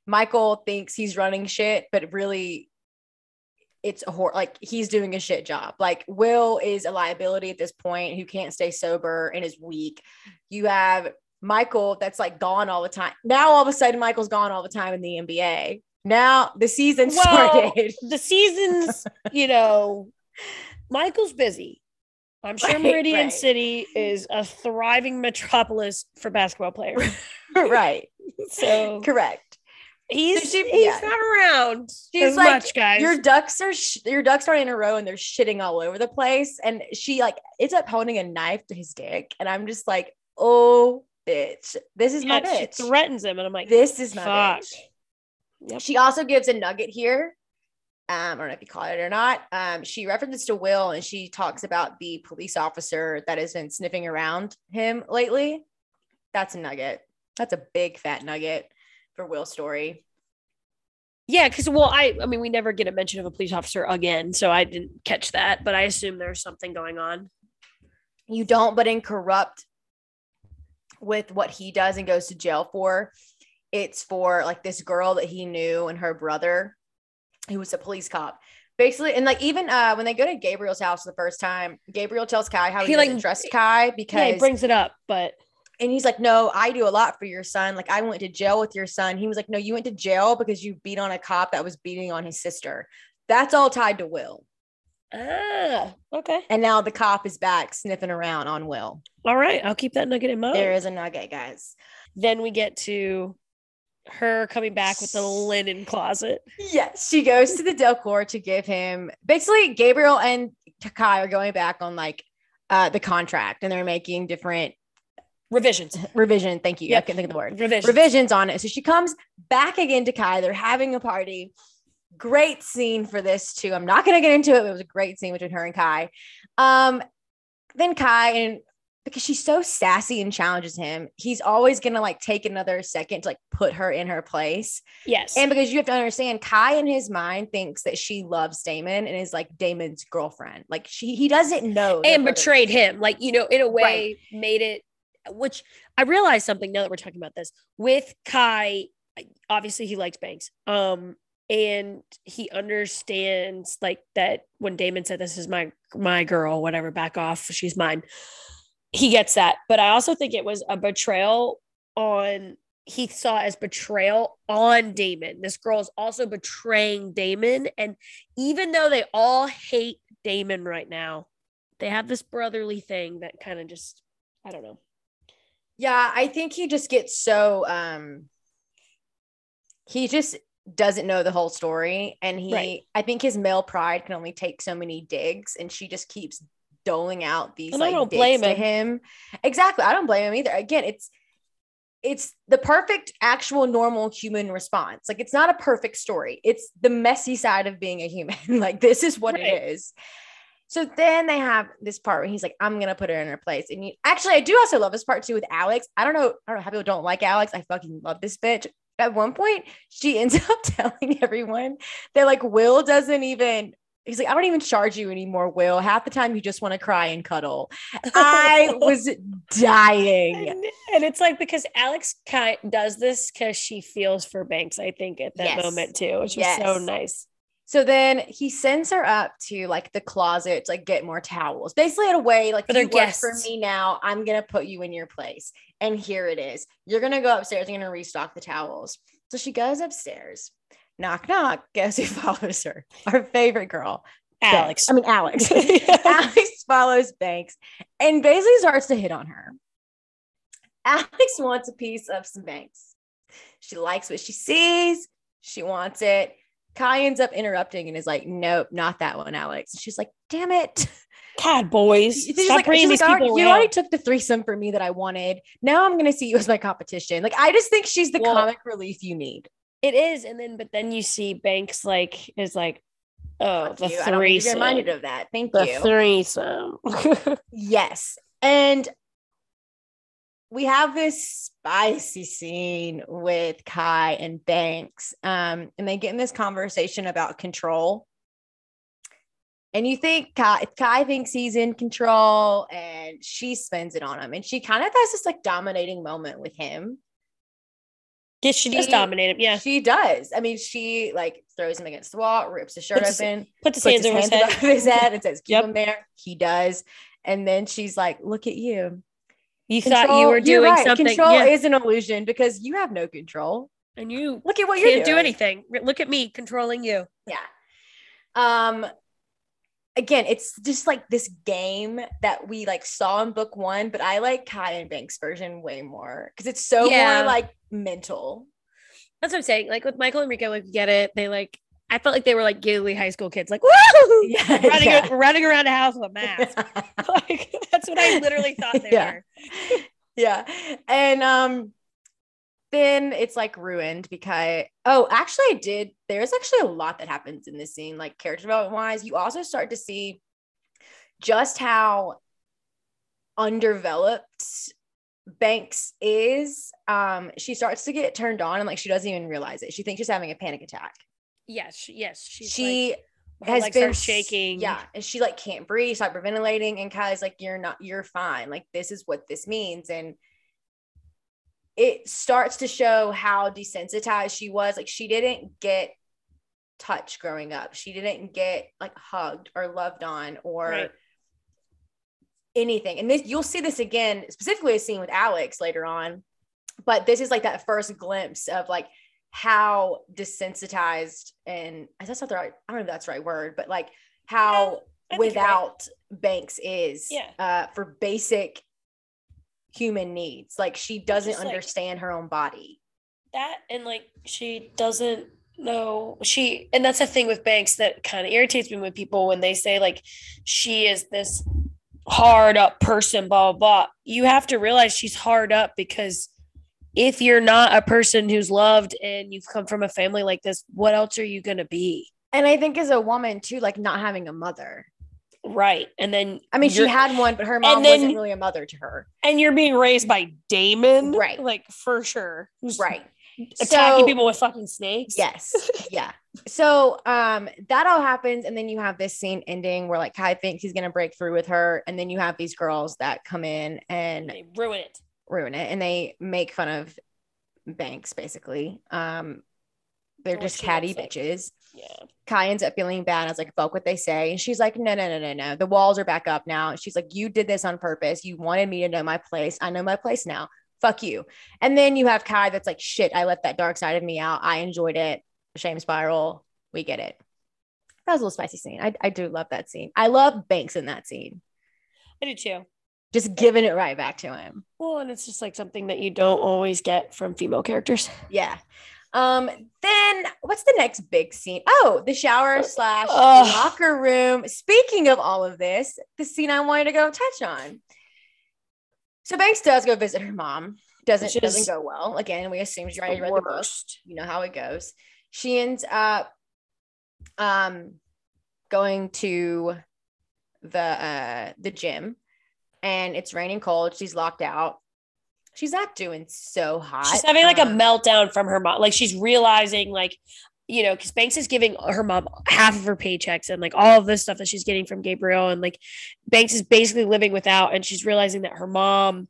Michael thinks he's running shit, but really it's a hor- like he's doing a shit job. Like Will is a liability at this point who can't stay sober and is weak. You have Michael that's like gone all the time. Now all of a sudden Michael's gone all the time in the NBA. Now the season Well, started. the seasons you know michael's busy i'm sure Right, meridian right. city is a thriving metropolis for basketball players right. so Correct. he's So she- he's yeah. not around She's like, much guys Your ducks are sh- your ducks are in a row and they're shitting all over the place. And she like ends up holding a knife to his dick. And I'm just like, oh bitch. This is my Yeah, she bitch. threatens him and i'm like this is my fuck. bitch. Yep. She also gives a nugget here. Um, I don't know if you caught it or not. Um, she references to Will and she talks about the police officer that has been sniffing around him lately. That's a nugget. That's a big fat nugget for Will's story. Yeah, because well, I I mean, we never get a mention of a police officer again, so I didn't catch that, but I assume there's something going on. You don't, but in corrupt with what he does and goes to jail for, it's for like this girl that he knew and her brother, who was a police cop. Basically, and like even uh when they go to Gabriel's house the first time, Gabriel tells Kai how he, He, like- trust Kai because Yeah, he brings it up, but and he's like, No, I do a lot for your son. Like, I went to jail with your son. He was like, No, you went to jail because you beat on a cop that was beating on his sister. That's all tied to Will. ah, okay, And now the cop is back sniffing around on Will. all right, I'll keep that nugget in mind. There is a nugget, guys. then we get to her coming back with the linen closet. Yes, she goes to the Delcor to give him basically Gabriel and Kai are going back on like uh the contract and they're making different Revisions, revision. Thank you. I Yep. couldn't think of the word. revisions. revisions on it. So she comes back again to Kai. They're having a party. Great scene for this too. I'm not gonna get into it, but it was a great scene between her and Kai. Um, then Kai and because she's so sassy and challenges him, he's always gonna like take another second to like put her in her place. Yes, And because you have to understand, Kai in his mind thinks that she loves Damon and is like Damon's girlfriend. Like she he doesn't know and betrayed him, like you know, in a way, made it. Which I realized something now that we're talking about this with Kai. Obviously, he likes Banks. Um, and he understands like that when Damon said, "This is my my girl," whatever, back off, she's mine. He gets that, but I also think it was a betrayal on. He saw as betrayal on Damon. This girl is also betraying Damon, and even though they all hate Damon right now, they have this brotherly thing that kind of just I don't know. Yeah, I think he just gets so um he just doesn't know the whole story and he Right. I think his male pride can only take so many digs and she just keeps doling out these And I don't blame to him. him. Exactly. I don't blame him either. Again, it's it's the perfect actual normal human response. Like it's not a perfect story. It's the messy side of being a human. like this is what Right. it is. So then they have this part where he's like, I'm gonna put her in her place. And you actually I do also love this part too with Alex. I don't know, I don't know how people don't like Alex. I fucking love this bitch. At one point, she ends up telling everyone that like Will doesn't even he's like, I don't even charge you anymore, Will. Half the time you just want to cry and cuddle. I was dying. and, and it's like because Alex kind does this because she feels for Banks, I think, at that Yes. moment too, which was so nice. So then he sends her up to like the closet to like get more towels. Basically, in a way, like you work for me now. I'm gonna put you in your place. And here it is. You're gonna go upstairs. And you're gonna restock the towels. So she goes upstairs. Knock knock. Guess who follows her? Our favorite girl, Alex. Banks. I mean Alex. Alex follows Banks and basically starts to hit on her. Alex wants a piece of some Banks. She likes what she sees. She wants it. Kai ends up interrupting and is like, "Nope, not that one, Alex." And she's like, "Damn it!" God, boys, She's stop like, bringing she's these like, people "You already took the threesome for me that I wanted. Now I'm gonna see you as my competition." Like, I just think she's the Well- comic relief you need. It is, and then but then you see Banks like is like, oh, Fuck the you. I don't need to be threesome, reminded of that. Thank the you. threesome. Yes. And we have this spicy scene with Kai and Banks. Um, and they get in this conversation about control. And you think Kai, Kai thinks he's in control and she spends it on him. And she kind of has this like dominating moment with him. Yeah, she does She- dominate him. Yeah, She does. I mean, she like throws him against the wall, rips his shirt Puts his- open, put his puts hands over his head. his head and says, keep Yep. him there. He does. And then she's like, look at you. You thought you were doing right. something, Control yeah, is an illusion because you have no control. and you Look at what you're can't do doing. anything. Look at me controlling you. Yeah. Um. Again, it's just like this game that we like saw in book one, but I like Kai and Banks version way more because it's so Yeah. more like mental. That's what I'm saying. Like with Michael and Rico, like get it. They like. I felt like they were like giggly high school kids, like woo, Yeah, running yeah. running around a house with a mask. like that's what I literally thought they Yeah. were. yeah. And um then it's like ruined because oh actually I did there's actually a lot that happens in this scene like character development wise you also start to see just how underdeveloped Banks is um she starts to get turned on and like she doesn't even realize it she thinks she's having a panic attack Yes, yes, she's she like, her has been shaking. Yeah, and she like can't breathe, hyperventilating, and Kylie's like, "You're not, you're fine. Like this is what this means." And it starts to show how desensitized she was. Like she didn't get touch growing up. She didn't get like hugged or loved on or Right. anything. And this you'll see this again, specifically a scene with Alex later on. But this is like that first glimpse of like how desensitized and that's not the right, I don't know if that's the right word, but like how think you're right. without Banks is Yeah. uh, for basic human needs. Like she doesn't Just, like- understand her own body. that and like she doesn't know she and that's the thing with banks that kind of irritates me when people when they say like she is this hard up person blah blah blah you have to realize she's hard up because if you're not a person who's loved and you've come from a family like this what else are you going to be And I think as a woman too, like not having a mother. Right and then I mean, she had one, but her mom then- wasn't really a mother to her. and you're being raised by damon Right. like for sure who's Right. attacking So- people with fucking snakes Yes. yeah. So um that all happens. And then you have this scene ending where like Kai thinks he's gonna break through with her. And then you have these girls that come in and they ruin it ruin it and they make fun of Banks basically. Um they're just catty bitches. Yeah Kai ends up feeling bad. I was like, fuck what they say. And she's like, no, no, no, no, no. The walls are back up now. She's like, you did this on purpose. You wanted me to know my place. I know my place now. Fuck you. And then you have Kai that's like, shit, I let that dark side of me out. I enjoyed it. Shame spiral. We get it. That was a little spicy scene. I, I do love that scene. I love Banks in that scene. I do too. just giving it right back to him. Well, and it's just like something that you don't always get from female characters. Yeah. Um, then what's the next big scene? Oh, the shower slash Ugh. locker room. Speaking of all of this, the scene I wanted to go touch on. So Banks does go visit her mom. Doesn't Which doesn't go well. Again, we assume she already read the book. You know how it goes. She ends up um going to the uh the gym and it's raining cold. She's locked out. She's not doing so hot. She's having like a Um, meltdown from her mom. Like she's realizing, like, you know, because Banks is giving her mom half of her paychecks and like all of this stuff that she's getting from Gabriel. And like Banks is basically living without, and she's realizing that her mom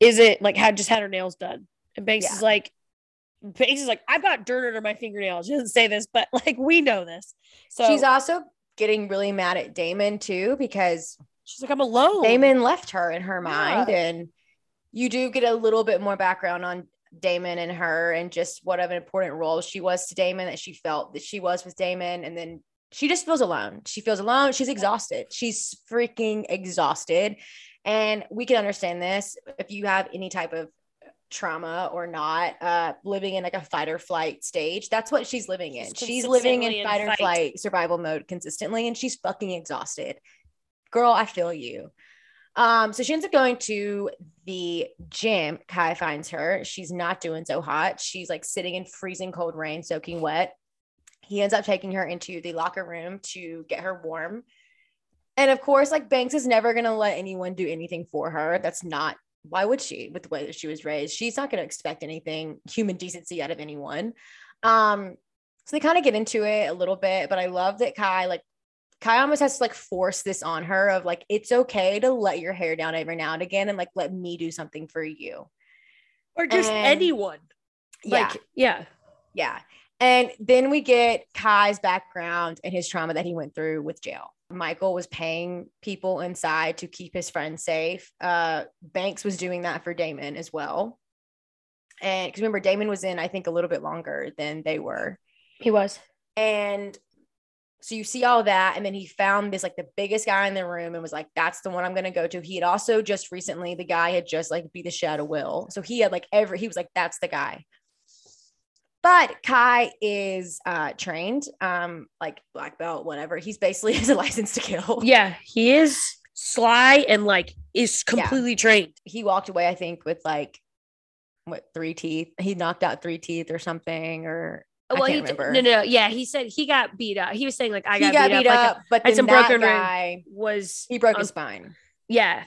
isn't like had just had her nails done. And Banks Yeah. is like, Banks is like, I've got dirt under my fingernails. She doesn't say this, but like we know this. So she's also getting really mad at Damon too because she's like, I'm alone. Damon left her in her Yeah. mind. And you do get a little bit more background on Damon and her and just what of an important role she was to Damon that she felt that she was with Damon. And then she just feels alone. She feels alone. She's exhausted. She's freaking exhausted. And we can understand this if you have any type of trauma or not uh living in like a fight or flight stage that's what she's living in She's she's living in fight or fight. flight survival mode consistently and she's fucking exhausted girl i feel you um so she ends up going to the gym. Kai finds her. She's not doing so hot. She's like sitting in freezing cold rain soaking wet. He ends up taking her into the locker room to get her warm. And of course like banks is never going to let anyone do anything for her. That's not why would she with the way that she was raised? She's not going to expect anything human decency out of anyone. Um so they kind of get into it a little bit but i love that kai like kai almost has to like force this on her of like it's okay to let your hair down every now and again and like let me do something for you or just and- anyone. yeah Like, yeah. yeah. And then we get Kai's background and his trauma that he went through with jail. Michael was paying people inside to keep his friends safe. Uh, Banks was doing that for Damon as well. And because remember, Damon was in, I think, a little bit longer than they were. He was. And so you see all that. And then he found this like the biggest guy in the room and was like, that's the one I'm going to go to. He had also just recently, the guy had just like beat the of Will. So he had like every, he was like, that's the guy. But Kai is uh trained, um, like black belt, whatever. He's basically has a license to kill. Yeah, he is sly and like is completely trained. He walked away, I think, with like what three teeth. He knocked out three teeth or something, or well, he can't d- remember. no, no, no, yeah, he said he got beat up. He was saying like I he got, beat, up. Like, but some broken guy, was he broke um, his spine. yeah.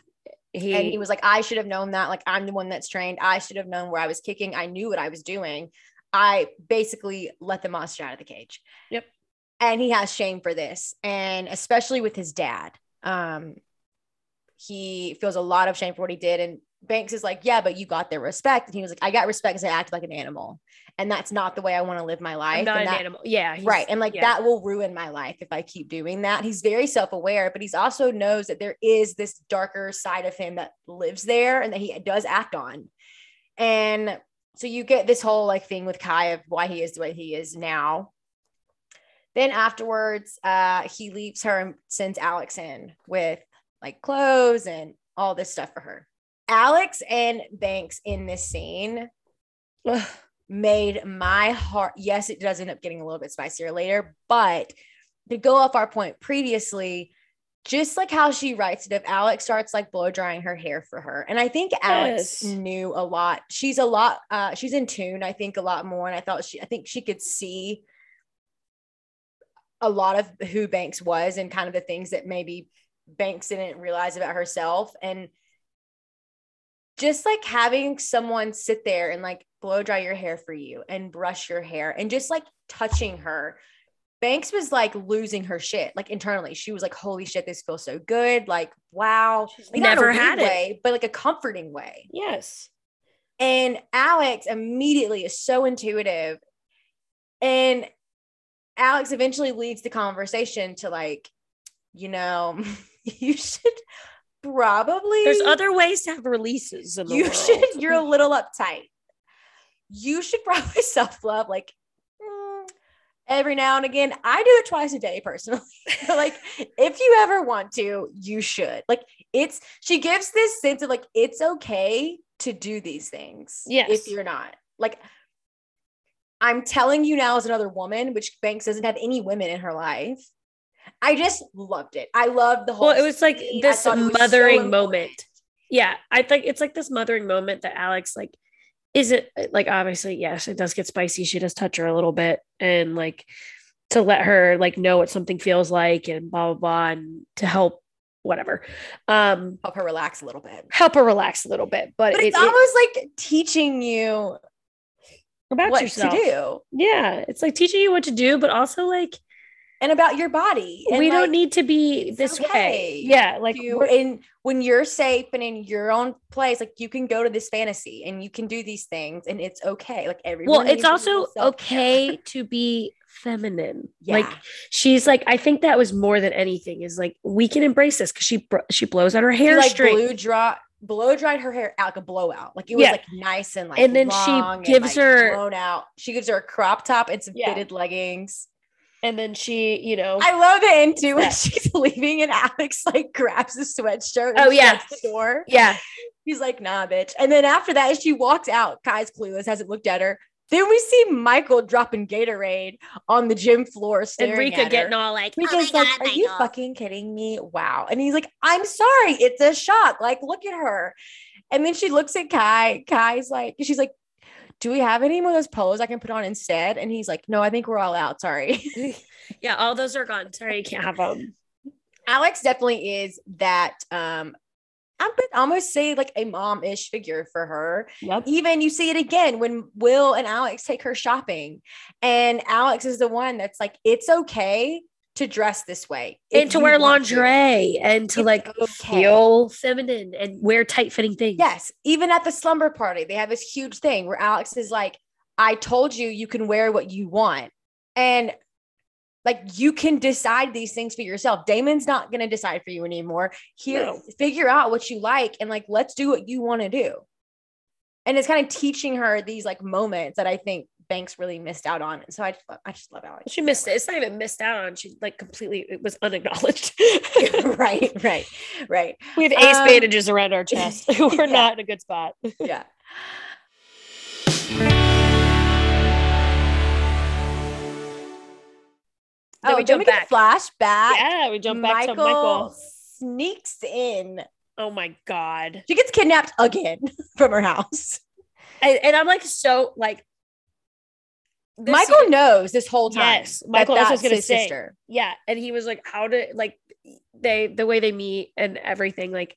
He, and he was like, I should have known that. Like, I'm the one that's trained. I should have known where I was kicking. I knew what I was doing. I basically let the monster out of the cage. Yep. And he has shame for this. And especially with his dad. Um, he feels a lot of shame for what he did. And Banks is like, Yeah, but you got their respect. And he was like, I got respect because I acted like an animal. And that's not the way I want to live my life. I'm not and an that- animal. Yeah, right and like yeah. that will ruin my life if i keep doing that he's very self-aware but he's also knows that there is this darker side of him that lives there and that he does act on and so you get this whole like thing with kai of why he is the way he is now then afterwards uh he leaves her and sends alex in with like clothes and all this stuff for her alex and banks in this scene. Made my heart yes it does end up getting a little bit spicier later but to go off our point previously just like how she writes it if alex starts like blow drying her hair for her and i think alex Yes. knew a lot she's a lot uh she's in tune i think a lot more and i thought she i think she could see a lot of who banks was and kind of the things that maybe banks didn't realize about herself and just like having someone sit there and like blow dry your hair for you and brush your hair and just like touching her. Banks was like losing her shit, like internally. She was like, "Holy shit, this feels so good!" Like, wow, like, not in a never had it. way, but like a comforting way. Yes. And Alex immediately is so intuitive, and Alex eventually leads the conversation to like, you know, you should probably There's other ways to have releases you world. should you're a little uptight you should probably self-love like mm, every now and again. I do it twice a day personally. Like if you ever want to, you should. Like it's she gives this sense of like it's okay to do these things. Yes. If you're not. Like I'm telling you now as another woman, which Banks doesn't have any women in her life. I just loved it. I loved the whole Well, it was like scene. This thought was so mothering moment. Yeah, I think it's like this mothering moment that Alex like isn't like obviously yes, it does get spicy. She does touch her a little bit and like to let her like know what something feels like and blah blah blah and to help whatever. Um Help her relax a little bit. help her relax a little bit. But, But it's it- almost like teaching you about what yourself. to do Yeah, it's like teaching you what to do, but also like and about your body. And we like, don't need to be this okay. way. Yeah, like you when you're safe and in your own place, like you can go to this fantasy and you can do these things and it's okay. Like everyone. well, it's also okay to be feminine. Yeah. Like she's like, I think that was more than anything is like we can embrace this because she she blows out her She, hair like straight, blow dry blow dried her hair out like a blowout. Like it was Yeah. like nice and like And then she long and, gives like, her- blown out. She gives her a crop top and some Yeah. fitted leggings. And then she, you know, I love the end too when she's leaving and Alex like grabs a sweatshirt. Oh, yeah. the door. yeah, He's like, nah, bitch. And then after that, as she walks out, Kai's clueless, hasn't looked at her. Then we see Michael dropping Gatorade on the gym floor, and staring Rika at her. getting all like, Rika's oh like, God, are you fucking kidding me? Wow. And he's like, I'm sorry. It's a shock. Like, look at her. And then she looks at Kai. Kai's like, she's like, do we have any more of those polos I can put on instead? And he's like, no, I think we're all out. Sorry. yeah, all those are gone. Sorry, you can't have them. Alex definitely is that um I would almost say like a mom-ish figure for her. Yep. Even you see it again when Will and Alex take her shopping. And Alex is the one that's like, it's okay to dress this way. And to wear want to." lingerie and to It's like okay. feel feminine and wear tight fitting things. Yes. Even at the slumber party, they have this huge thing where Alex is like, I told you you can wear what you want. And like you can decide these things for yourself. Damon's not going to decide for you anymore. Here, No. figure out what you like and like let's do what you want to do. And it's kind of teaching her these like moments that I think Banks really missed out on. And So I just love, I just love Alex. She missed it. It's not even missed out on. She like completely it was unacknowledged. right, right, right. we have ace Um, bandages around our chest. We're yeah. not in a good spot. Yeah. Then oh, we jump a flashback. Yeah, we jump back Michael, to Michael. sneaks in. Oh my god. She gets kidnapped again from her house. And, and I'm like so like Michael knows this whole time. Yes, Michael that was his say- sister. yeah and he was like how did like they the way they meet and everything like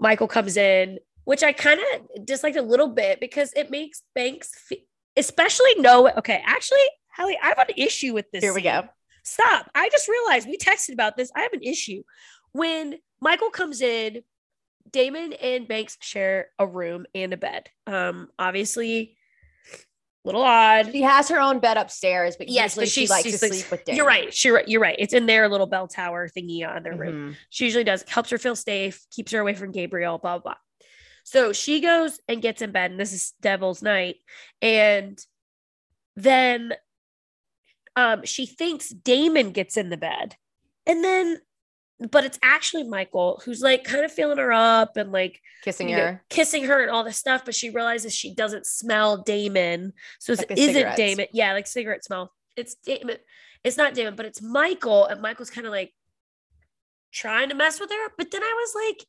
michael comes in which i kind of disliked a little bit because it makes banks fe- especially know okay actually Hallie, i have an issue with this Here we scene. go. stop i just realized we texted about this i have an issue when michael comes in damon and banks share a room and a bed um obviously little odd She has her own bed upstairs, but Yes, usually but she she's- likes to sleep with Damon. You're right. You're right. You're right. It's in their little bell tower thingy on their room. Mhm. She usually does. Helps her feel safe. Keeps her away from Gabriel. Blah blah. blah. So she goes and gets in bed, and this is Devil's Night, and then um she thinks Damon gets in the bed, and then but it's actually Michael who's like kind of feeling her up and like Kissing you know, her. kissing her and all this stuff, but she realizes she doesn't smell Damon. So Like it isn't cigarettes. Damon. Yeah, like cigarette smell. It's Damon. It's not Damon, but it's Michael. And Michael's kind of like trying to mess with her. But then I was like,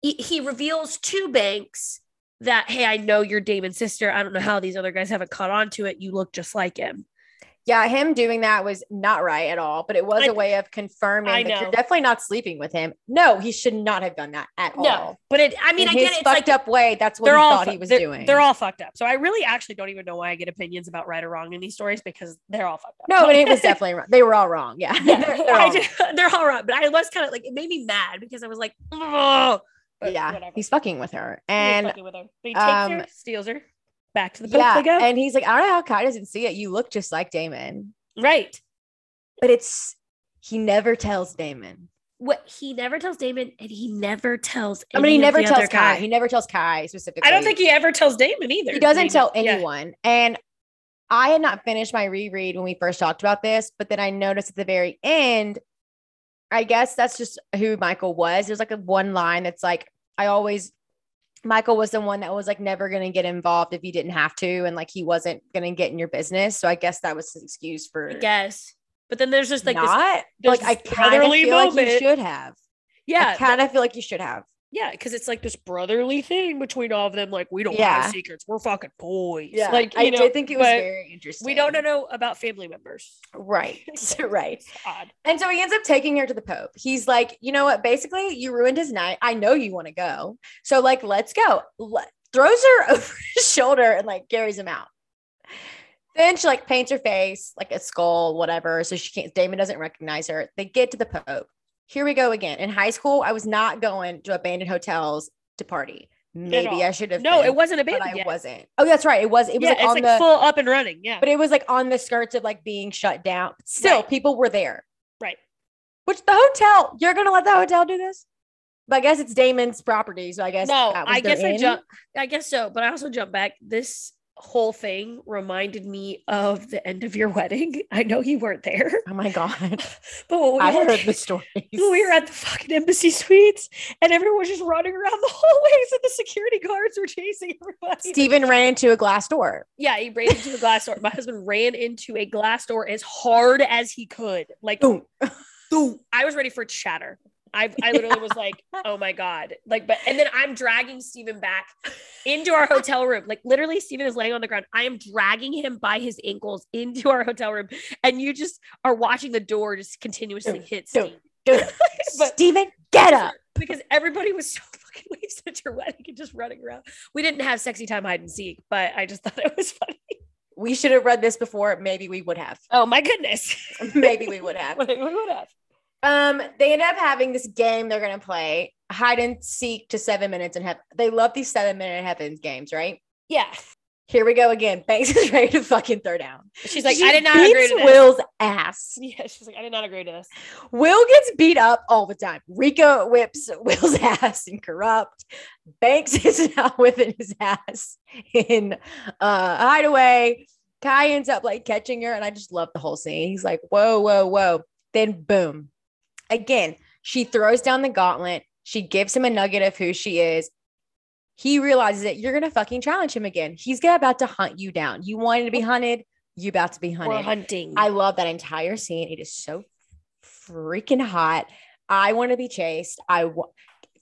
he, he reveals to Banks that, hey, I know you're Damon's sister. I don't know how these other guys haven't caught on to it. You look just like him. Yeah, him doing that was not right at all, but it was I- a way of confirming I that know. you're definitely not sleeping with him. No, he should not have done that at No, all. but it, I mean, In I get it. It's fucked like, up way. That's what he all thought fu- he was they're, doing. They're all fucked up. So I really actually don't even know why I get opinions about right or wrong in these stories because they're all fucked up. no, but it was definitely wrong. They were all wrong. Yeah, Yeah, they're, they're all just, they're all wrong. But I was kind of like, it made me mad because I was like, oh, but yeah. whatever. He's fucking with her, He and fucking with her. But he takes um, her, steals her, back to the boat yeah, they go. and he's like, I don't know how Kai doesn't see it. You look just like Damon, right. but it's he never tells Damon. What he never tells Damon, and he never tells. I mean, he never tells other Kai. guy. He never tells Kai specifically. I don't think he ever tells Damon either. he doesn't Maybe. tell Yeah. anyone. And I had not finished my reread when we first talked about this, but then I noticed at the very end, I guess that's just who Michael was. There's like a one line that's like, I always, Michael was the one that was like never going to get involved if he didn't have to. And like he wasn't going to get in your business. So I guess that was his excuse for I guess. But then there's just like this, not. there's like I kind of feel like you should have. yeah, I kind of feel like you should have. Yeah, because it's like this brotherly thing between all of them. Like we don't Yeah. have secrets. We're fucking boys. Yeah. Like I you know, did think it was very interesting. We don't know about family members. Right. right. Odd. And so he ends up taking her to the Pope. He's like, you know what? Basically, you ruined his night. I know you want to go. So, like, let's go. Let- throws her over his shoulder and like carries him out. Then she like paints her face like a skull, whatever. So she can't, Damon doesn't recognize her. They get to the Pope. Here we go again. In high school, I was not going to abandoned hotels to party. Maybe. I should have. No, been, it wasn't abandoned I yet. wasn't. Oh, that's right. It was. It was yeah, like it's on like the. full up and running. Yeah. but it was like on the skirts of like being shut down. Still, Right. people were there. Right. Which the hotel, you're gonna let the hotel do this? But I guess it's Damon's property, so I guess no, that was I guess I jump. I guess so, but I also jump back. This whole thing reminded me of the end of your wedding. I know you weren't there, Oh my god, but we I were, heard the stories. when we were at the fucking embassy suites, and everyone was just running around the hallways, and the security guards were chasing everybody. Stephen ran into a glass door. Yeah, he ran into a glass door. My husband ran into a glass door as hard as he could. Like, Boom. boom. I was ready for it to shatter. I, I literally was like, oh my God. Like, but, and then I'm dragging Steven back into our hotel room. Like, literally, Steven is laying on the ground. I am dragging him by his ankles into our hotel room. And you just are watching the door just continuously hit Steve. Dude, But- Stephen, get up. Because everybody was so fucking wasted at your wedding and just running around. We didn't have sexy time hide and seek, but I just thought it was funny. We should have read this before. Maybe we would have. Oh my goodness. Maybe we would have. we would have. Um, they end up having this game they're gonna play hide and seek to seven minutes and have they love these seven minute heavens games, right? Yeah. Here we go again. Banks is ready to fucking throw down. She's like, She I did not agree to this. Will's ass. Yeah, she's like, I did not agree to this. Will gets beat up all the time. Rika whips Will's ass and corrupt. Banks is now whipping his ass in uh hideaway. Kai ends up like catching her, and I just love the whole scene. He's like, whoa, whoa, whoa. Then boom. Again, she throws down the gauntlet. She gives him a nugget of who she is. He realizes that you're gonna fucking challenge him again. He's about to hunt you down. You wanted to be hunted, you about to be hunted. We're hunting. I love that entire scene. It is so freaking hot. I want to be chased. I wa-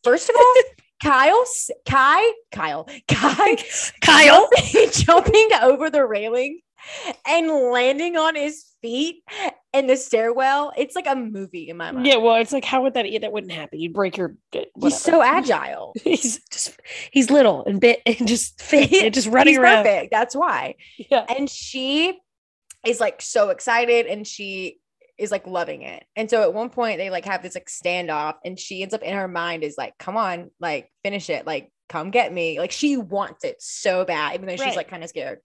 first of all, Kyle, Kai, Kyle, Kai, Kyle. jumping over the railing and landing on his feet in the stairwell. It's like a movie in my mind. Yeah, well, it's like, how would that? That wouldn't happen. You'd break your. Uh, he's so agile. He's just. He's little and bit and just fit and just running He's around. perfect. That's why. Yeah. and she is like so excited and she is like loving it. And so at one point they like have this like standoff and she ends up in her mind is like, come on, like finish it, like come get me. Like she wants it so bad, even though she's like kind of scared.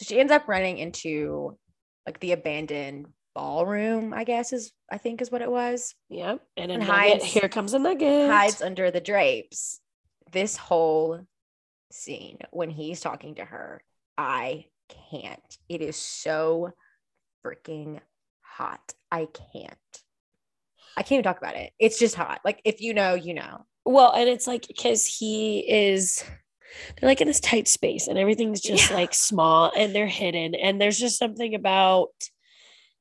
So she ends up running into like the abandoned ballroom, I guess is I think is what it was. Yep. And, And hides- Here comes a nugget. Hides under the drapes. This whole scene when he's talking to her, I can't. It is so freaking hot. I can't. I can't even talk about it. It's just hot. Like if you know, you know. Well, and it's like because he is. They're like in this tight space, and everything's just Yeah. like small, and they're hidden, and there's just something about.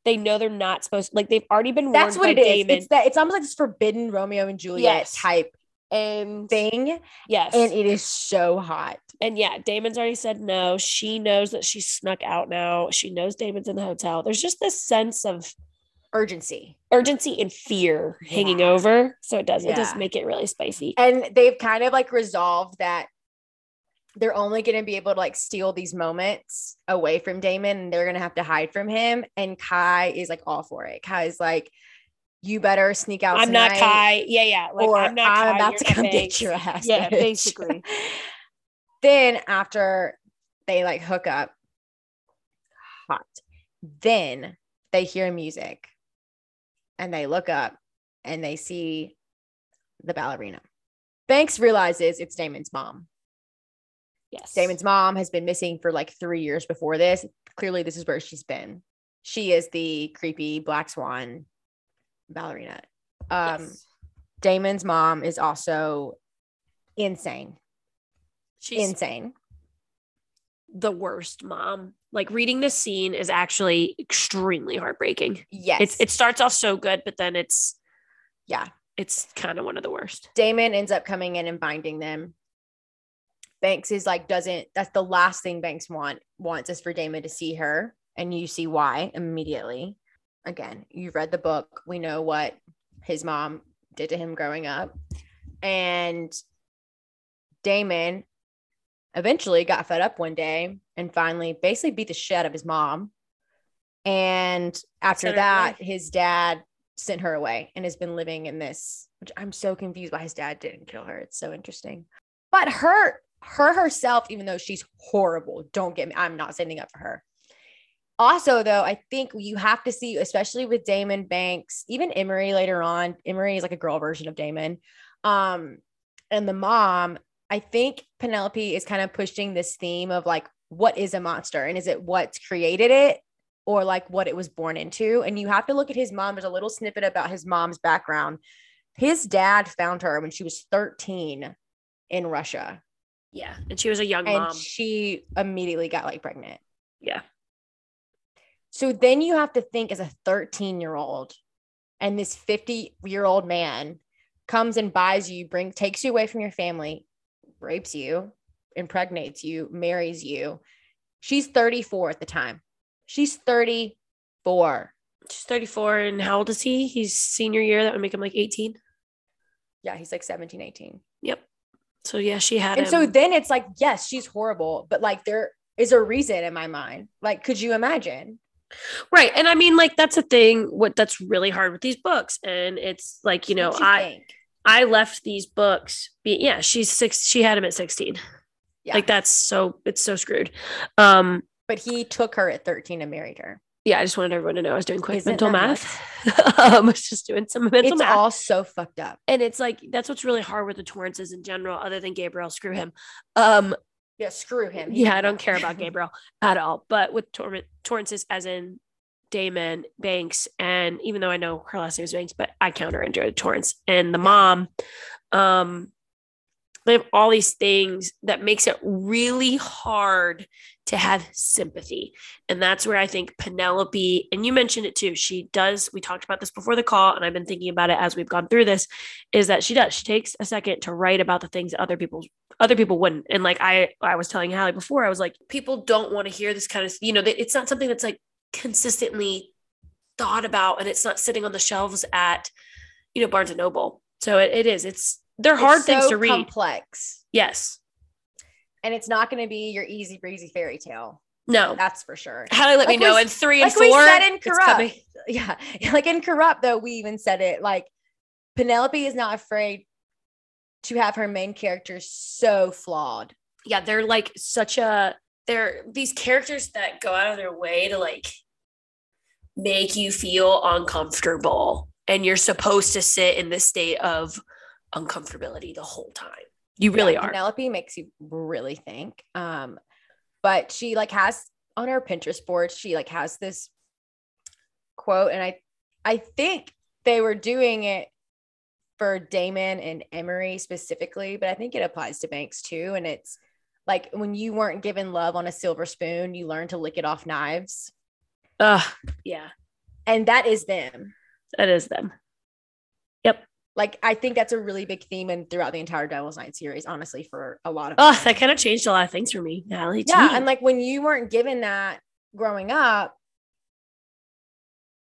They know they're not supposed. to, Like they've already been. That's what it by is. It's that it's almost like this forbidden Romeo and Juliet Yes. type um, and thing. yes, And it is so hot. And yeah, Damon's already said no. She knows that she's snuck out now. She knows Damon's in the hotel. There's just this sense of Urgency. urgency and fear hanging Yeah. over. So it does, it does make it really spicy. And they've kind of like resolved that they're only going to be able to like steal these moments away from Damon and they're going to have to hide from him. And Kai is like all for it. Kai's like, you better sneak out. I'm not Kai. Yeah, yeah. Like or I'm not I'm Kai, about to come Banks. get your ass. Yeah, bitch. basically. then after they like hook up, hot. Then they hear music and they look up and they see the ballerina. Banks realizes it's Damon's mom. Yes. Damon's mom has been missing for like three years before this. Clearly, this is where she's been. She is the creepy black swan ballerina. Um, Yes. Damon's mom is also insane. She's insane. the worst mom. Like reading this scene is actually extremely heartbreaking. Yes. It's it starts off so good, but then it's yeah. it's kind of one of the worst. Damon ends up coming in and binding them. Banks is like doesn't that's the last thing Banks want wants is for Damon to see her and you see why immediately. Again, you've read the book. We know what his mom did to him growing up. And Damon eventually got fed up one day and finally basically beat the shit out of his mom. And after Sent that, his dad sent her away and has been living in this, which I'm so confused why his dad didn't kill her. It's so interesting. But her, her herself, even though she's horrible, don't get me, I'm not standing up for her. Also, though, I think you have to see, especially with Damon Banks, even Emery later on. Emery is like a girl version of Damon. Um, and the mom, I think Penelope is kind of pushing this theme of like, what is a monster? And is it what's created it or like what it was born into? And you have to look at his mom. There's a little snippet about his mom's background. His dad found her when she was 13 in Russia, Yeah. And she was a young and mom. she immediately got like pregnant. Yeah. So then you have to think as a 13 year old, and this 50 year old man comes and buys you, bring takes you away from your family, rapes you, impregnates you, marries you. She's 34 at the time. She's 34. She's 34 and how old is he? He's senior year. That would make him like 18. Yeah, he's like 17, 18. Yep. So yeah, she had And him. so then it's like, yes, she's horrible, but like there is a reason in my mind. Like, could you imagine? right. And I mean, like that's a thing. What that's really hard with these books, and it's like you know, you I think? I left these books. Be, yeah, she's six. She had him at 16. Yeah. Like that's so it's so screwed. Um. but he took her at 13 and married her. Yeah, I just wanted everyone to know I was doing quick Isn't mental math. um, I was just doing some mental It's math. It's all so fucked up. and it's like that's what's really hard with the Torrances in general, other than Gabriel, screw him. Um, Yeah, screw him. yeah, I don't care about Gabriel at all. But with Tor- Torrances, as in Damon Banks, and even though I know her last name is Banks, but I count her into Torrance and the mom. Um, they have all these things that makes it really hard to have sympathy, and that's where I think Penelope, and you mentioned it too. She does. We talked about this before the call, and I've been thinking about it as we've gone through this. Is that she does? She takes a second to write about the things that other people other people wouldn't. And like I, I was telling Hallie before, I was like, people don't want to hear this kind of, you know, it's not something that's like consistently thought about, and it's not sitting on the shelves at, you know, Barnes and Noble. So it, it is. It's they're It's hard things so to read. Complex. yes. And it's not going to be your easy breezy fairy tale. No. That's for sure. Hallie let Like me know in three and like we four. said in Corrupt. Yeah. Like in Corrupt, though, we even said it like Penelope is not afraid to have her main characters so flawed. Yeah, they're like such a they're these characters that go out of their way to like make you feel uncomfortable. And you're supposed to sit in this state of uncomfortability the whole time. You really Yeah, are. Penelope makes you really think. Um, but she like has on her Pinterest board, she like has this quote, and I I think they were doing it for Damon and Emery specifically, but I think it applies to Banks too. And it's like when you weren't given love on a silver spoon, you learn to lick it off knives. Ugh, yeah, And that is them. that is them. Like I think that's a really big theme and throughout the entire Devil's Night series, honestly, for a lot of Oh, them. that kind of changed a lot of things for me, Hallie. yeah and like when you weren't given that growing up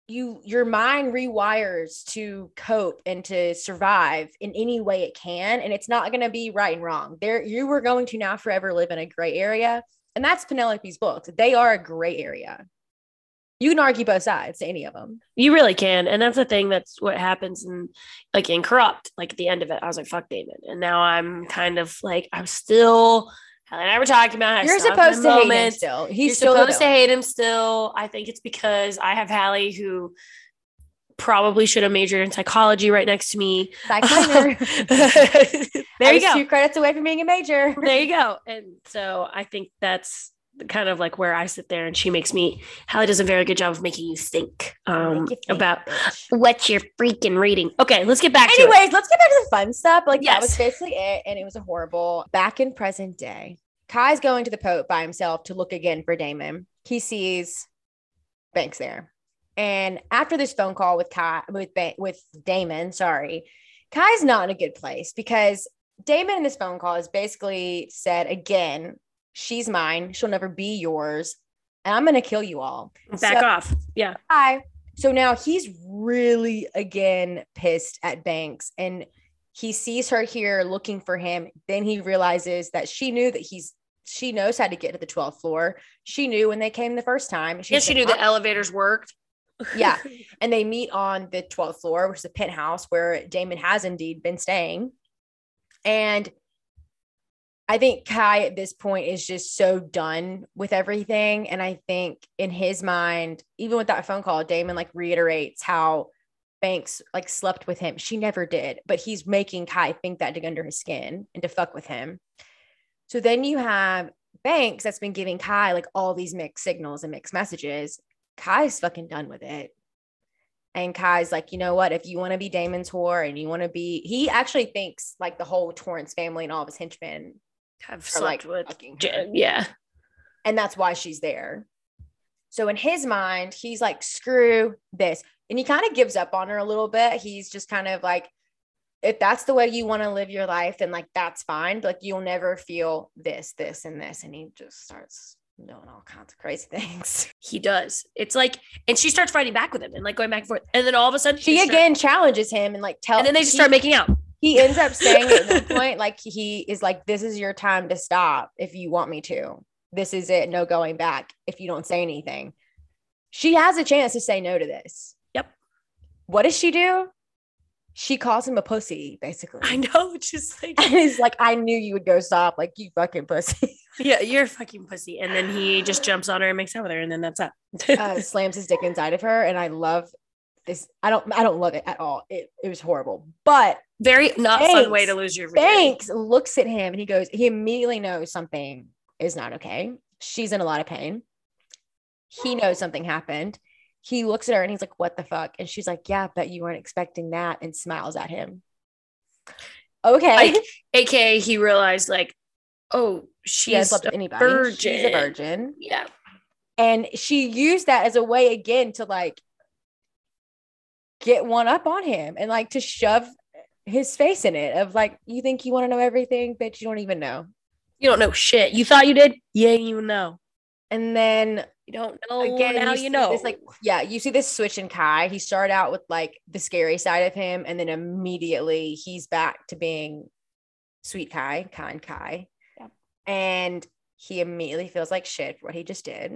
you your mind rewires to cope and to survive in any way it can and it's not going to be right and wrong there you were going to now forever live in a gray area and that's penelope's books they are a gray area you can argue both sides to any of them you really can, and that's the thing. That's what happens in like in corrupt. Like at the end of it, I was like, "Fuck David," and now I'm kind of like, I'm still. Hallie and I were talking about. You're supposed to hate him still he's You're still supposed to hate him still. I think it's because I have Hallie who probably should have majored in psychology right next to me. There you go. Two credits away from being a major. there you go. And so I think that's kind of like where I sit there, and she makes me. Hallie does a very good job of making you think um, Make you think, about what you're freaking reading. Okay, let's get back to. Anyways, let's get back to the fun stuff. Like that was basically it, and it was a horrible. Back in present day, Kai's going to the Pope by himself to look again for Damon. He sees Banks there, and after this phone call with Kai with ba- with Damon, sorry, Kai's not in a good place because Damon in this phone call has basically said again, "She's mine. She'll never be yours." And I'm gonna kill you all. Back So- off. Yeah. Hi. So now he's really again pissed at Banks and he sees her here looking for him. Then he realizes that she knew that he's she knows how to get to the 12th floor. She knew when they came the first time. And she knew the elevators worked. Yeah. and they meet on the 12th floor, which is a penthouse where Damon has indeed been staying. And I think Kai at this point is just so done with everything. And I think in his mind, even with that phone call, Damon like reiterates how Banks like slept with him. She never did, but he's making Kai think that to get under his skin and to fuck with him. So then you have Banks that's been giving Kai like all these mixed signals and mixed messages. Kai's fucking done with it. And Kai's like, you know what? If you want to be Damon's whore and you want to be, he actually thinks like the whole Torrance family and all of his henchmen I've slept like with. fucking J- her. yeah. And that's why she's there. So in his mind, he's like, screw this. And he kind of gives up on her a little bit. He's just kind of like, if that's the way you want to live your life, then like that's fine. But like you'll never feel this, this, and this. And he just starts doing all kinds of crazy things. He does. It's like, and she starts fighting back with him and like going back and forth. And then all of a sudden, She start- again challenges him and like tells. and then they just he- start making out. He ends up saying at one point, like he is like, This is your time to stop if you want me to. This is it. No going back if you don't say anything. She has a chance to say no to this. Yep. What does she do? She calls him a pussy, basically. I know. Just like, And he's like, I knew you would go stop, like you fucking pussy. yeah, you're fucking pussy. And then he just jumps on her and makes out with her. And then that's that. uh, slams his dick inside of her. And I love this. I don't I don't love it at all. It, it was horrible. But Very not fun way to lose your virginity. Banks looks at him and he goes, he immediately knows something is not okay. She's in a lot of pain. He knows something happened. He looks at her and he's like, What the fuck? And she's like, Yeah, but you weren't expecting that and smiles at him. Okay. Like, AKA, he realized, like, oh, she she's slept a anybody. She's a virgin. virgin. Yeah. And she used that as a way again to like get one up on him and like to shove his face in it of like, you think you want to know everything, bitch, you don't even know. You don't know shit. You thought you did? Yeah, you know. And then You don't know. again, now you, see know. This, like, yeah, you see this switch in Kai. He started out with like the scary side of him, and then immediately he's back to being sweet Kai, kind Kai. Yep. And he immediately feels like shit for what he just did.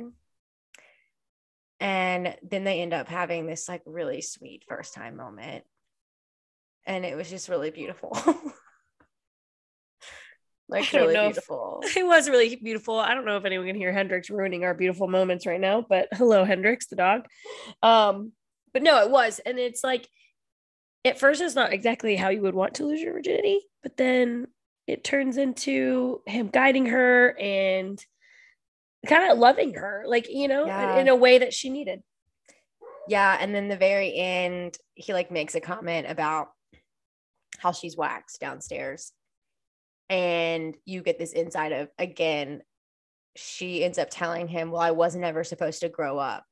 And then they end up having this like really sweet first time moment. And it was just really beautiful. like really if- beautiful. it was really beautiful. I don't know if anyone can hear Hendrix ruining our beautiful moments right now, but hello, Hendrix, the dog. Um, but no, it was. And it's like, at first, it's not exactly how you would want to lose your virginity, but then it turns into him guiding her and kind of loving her, like, you know, Yeah. in a way that she needed. Yeah, and then the very end, he like makes a comment about how she's waxed downstairs. And you get this insight of again, she ends up telling him, Well, I wasn't ever supposed to grow up.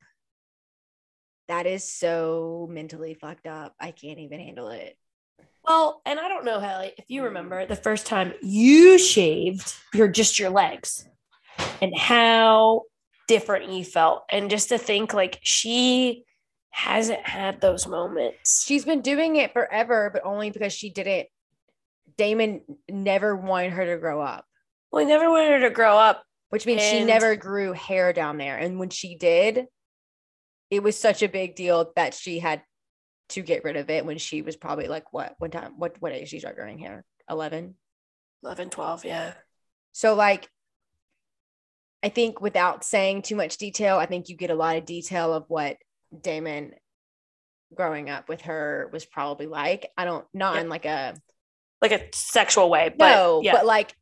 That is so mentally fucked up. I can't even handle it. Well, and I don't know, Hallie, if you remember the first time you shaved your just your legs and how different you felt. And just to think like she hasn't had those moments. She's been doing it forever, but only because she didn't. Damon never wanted her to grow up. Well, he never wanted her to grow up. which means she never grew hair down there. And when she did, it was such a big deal that she had to get rid of it when she was probably like what one time what what age she started growing hair 11 11, 12, yeah. so like i think without saying too much detail i think you get a lot of detail of what damon growing up with her was probably like. I don't not Yeah. in like a like a sexual way. But no, yeah. but like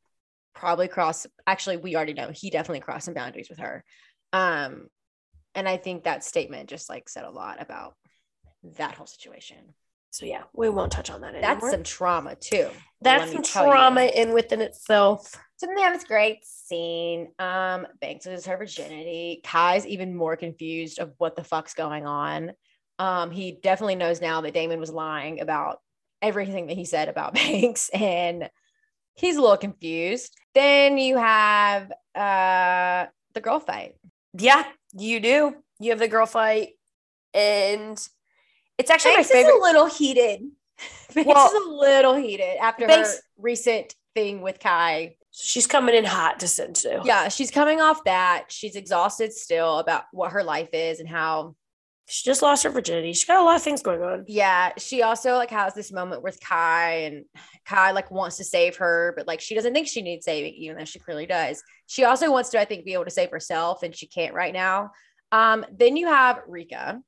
probably cross actually we already know he definitely crossed some boundaries with her. Um and I think that statement just like said a lot about that whole situation. So yeah, we won't touch on that anymore. That's some trauma too. that's some tell you. trauma in within itself. So then they have this great scene. Um, Banks loses her virginity. Kai's even more confused of what the fuck's going on. Um, he definitely knows now that Damon was lying about everything that he said about Banks, and he's a little confused. Then you have uh the girl fight. Yeah, you do. You have the girl fight, and it's actually Banks my is a little heated. Banks Well, is a little heated after Banks- her recent thing with Kai. She's coming in hot to Sensou. Yeah, she's coming off that. She's exhausted still about what her life is and how She just lost her virginity. She's got a lot of things going on. yeah she also like has this moment with kai and kai like wants to save her but like she doesn't think she needs saving even though she clearly does she also wants to i think be able to save herself and she can't right now um then you have rika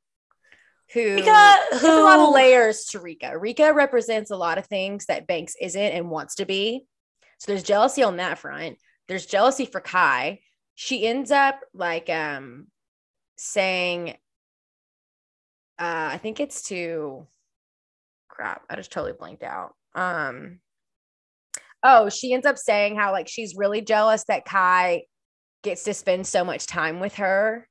who Rika, there's a lot of layers to rika. Rika represents a lot of things that banks isn't and wants to be. So there's jealousy on that front. There's jealousy for kai. She ends up like um saying uh i think it's to crap i just totally blanked out. Um oh she ends up saying how like she's really jealous that kai gets to spend so much time with her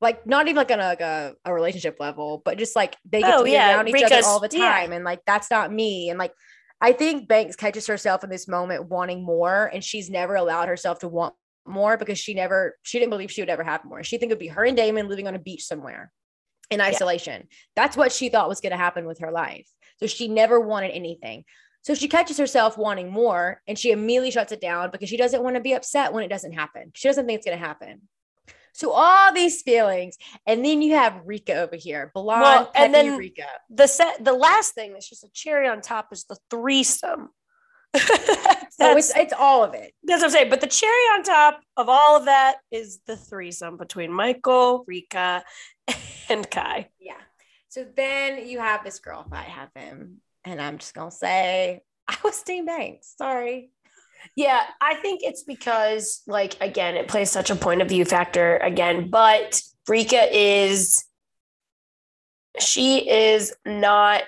like not even like on a, like a, a relationship level but just like they get Oh, to be yeah, around each other all the yeah. time and like that's not me and like i think banks catches herself in this moment wanting more and she's never allowed herself to want more because she never she didn't believe she would ever have more. She think it'd be her and damon living on a beach somewhere in isolation. That's what she thought was going to happen with her life. So she never wanted anything. So she catches herself wanting more and she immediately shuts it down because she doesn't want to be upset when it doesn't happen. She doesn't think it's going to happen so all these feelings and then you have rika over here blonde Well, and then- rika The set, the last thing that's just a cherry on top is the threesome. that's, so it's it's all of it that's what I'm saying. But the cherry on top of all of that is the threesome between Michael, Rika, and Kai. Yeah. So then you have this girl fight happen. And I'm just gonna say I was Team Banks. Sorry. Yeah, I think it's because, like, again, it plays such a point of view factor again, but Rika is, she is not,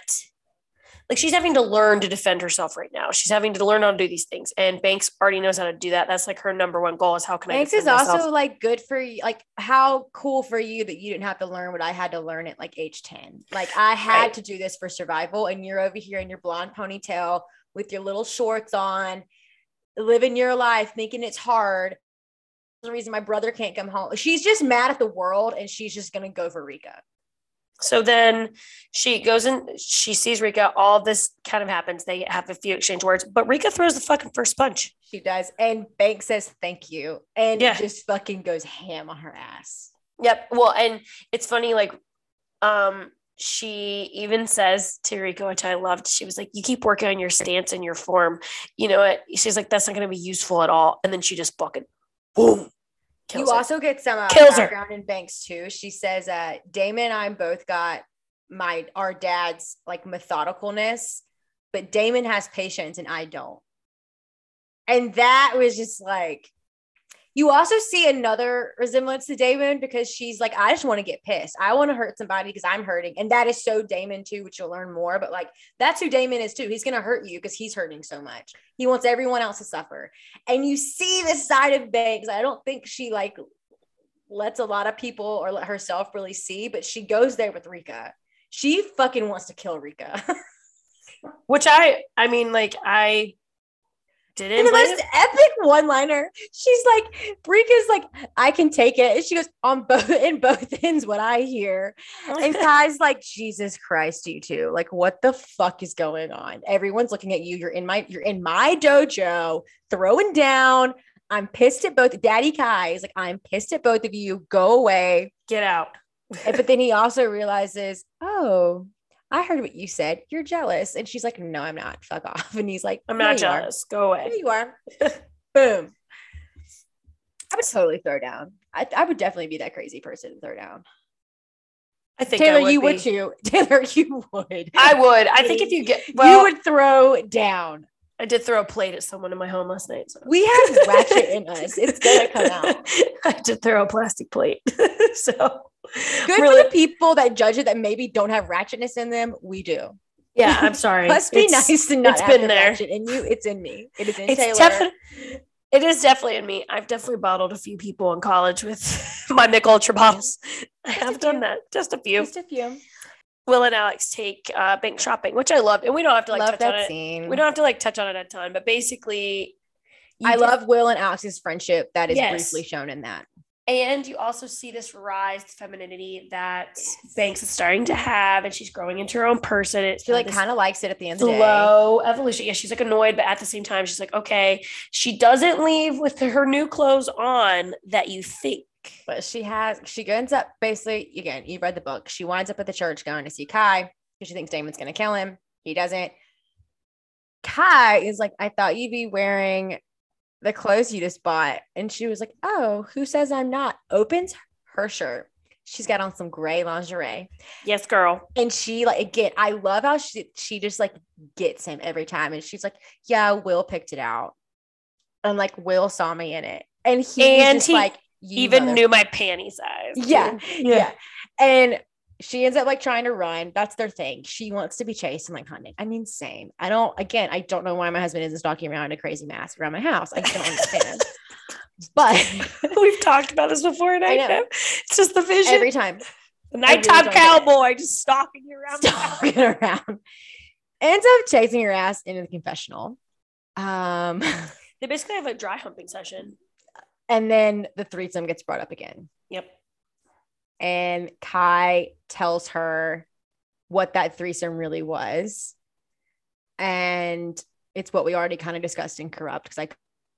like, she's having to learn to defend herself right now. She's having to learn how to do these things. And Banks already knows how to do that. That's like her number one goal is how can I Banks is myself? also like good for you. Like how cool for you that you didn't have to learn what I had to learn at like age 10. Like I had Right. to do this for survival. And you're over here in your blonde ponytail with your little shorts on, living your life, thinking it's hard. The reason my brother can't come home. She's just mad at the world and she's just gonna go for Rika. So then she goes and she sees Rika. All this kind of happens. They have a few exchange words, but Rika throws the fucking first punch. She does. And Banks says thank you and Yeah. just fucking goes ham on her ass. Yep. Well, and it's funny, like, um, she even says to Rika, which I loved, she was like, You keep working on your stance and your form. You know what? She's like, That's not going to be useful at all. And then she just fucking boom. You her. also get some uh, Kills her. background in Banks too. She says uh Damon and I both got my our dad's like methodicalness, but Damon has patience and I don't. And that was just like you also see another resemblance to Damon because she's like, I just want to get pissed. I want to hurt somebody because I'm hurting. And that is so Damon too, which you'll learn more. But like, that's who Damon is too. He's going to hurt you because he's hurting so much. He wants everyone else to suffer. And you see this side of Banks. I don't think she like lets a lot of people or let herself really see, but she goes there with Rika. She fucking wants to kill Rika. which I, I mean, like, I didn't. And the most epic one-liner. She's like, Rika's like, I can take it. And she goes, on both in both ends, what I hear. And Kai's like, Jesus Christ, you two. Like, what the fuck is going on? Everyone's looking at you. You're in my, you're in my dojo, throwing down. I'm pissed at both. Daddy Kai is like, I'm pissed at both of you. Go away. Get out. But then he also realizes, oh, I heard what you said. You're jealous. And she's like, no, I'm not. Fuck off. And he's like, I'm not jealous. Go There away. you are. Boom. I would totally throw down. I, I would definitely be that crazy person to throw down. I think Taylor, I would you be. would too. Taylor, you would. I would. I think if you get well, you would throw down. I did throw a plate at someone in my home last night. So. We have ratchet in us. It's gonna come out. I did throw a plastic plate. so Good Really- for the people that judge it that maybe don't have ratchetness in them. We do. yeah, I'm sorry. Must be It's- nice to not it's have been the there. ratchet in you. It's in me. It is in It's Taylor. definitely it is definitely in me. I've definitely bottled a few people in college with my Mich Ultra bottles. I have done that. Just a few. Just a few. Will and Alex take uh, bank shopping, which I loved, and we don't have to like love touch on that it. scene. We don't have to like touch on it a ton, but basically, I did- love Will and Alex's friendship that is Yes. briefly shown in that. And you also see this rise to femininity that Banks is starting to have, and she's growing into her own person. It's She like kind of likes it at the end of the day. slow evolution. Yeah, she's like annoyed, but at the same time, she's like, okay, she doesn't leave with her new clothes on that you think. But she has, she ends up basically, again, you read the book. She winds up at the church going to see Kai because she thinks Damon's going to kill him. He doesn't. Kai is like, I thought you'd be wearing the clothes you just bought. And she was like, Oh, who says I'm not? Opens her shirt. She's got on some gray lingerie. Yes, girl. And she like again, I love how she she just like gets him every time. And she's like, Yeah, Will picked it out. And like Will saw me in it. And he And just he like Even mother- knew my panty size. too. yeah, yeah. And she ends up like trying to run. That's their thing. She wants to be chased and like hunted. I mean, same. I don't, again, I don't know why my husband isn't stalking around in a crazy mask around my house. I just don't understand. but We've talked about this before, and I, I know. know. It's just the vision. every time the nighttime don't get it. cowboy just stalking you around. stalking around, ends up chasing your ass into the confessional. Um, They basically have a dry humping session. And then the threesome gets brought up again. Yep. and Kai tells her what that threesome really was. And it's what we already kind of discussed in Corrupt because I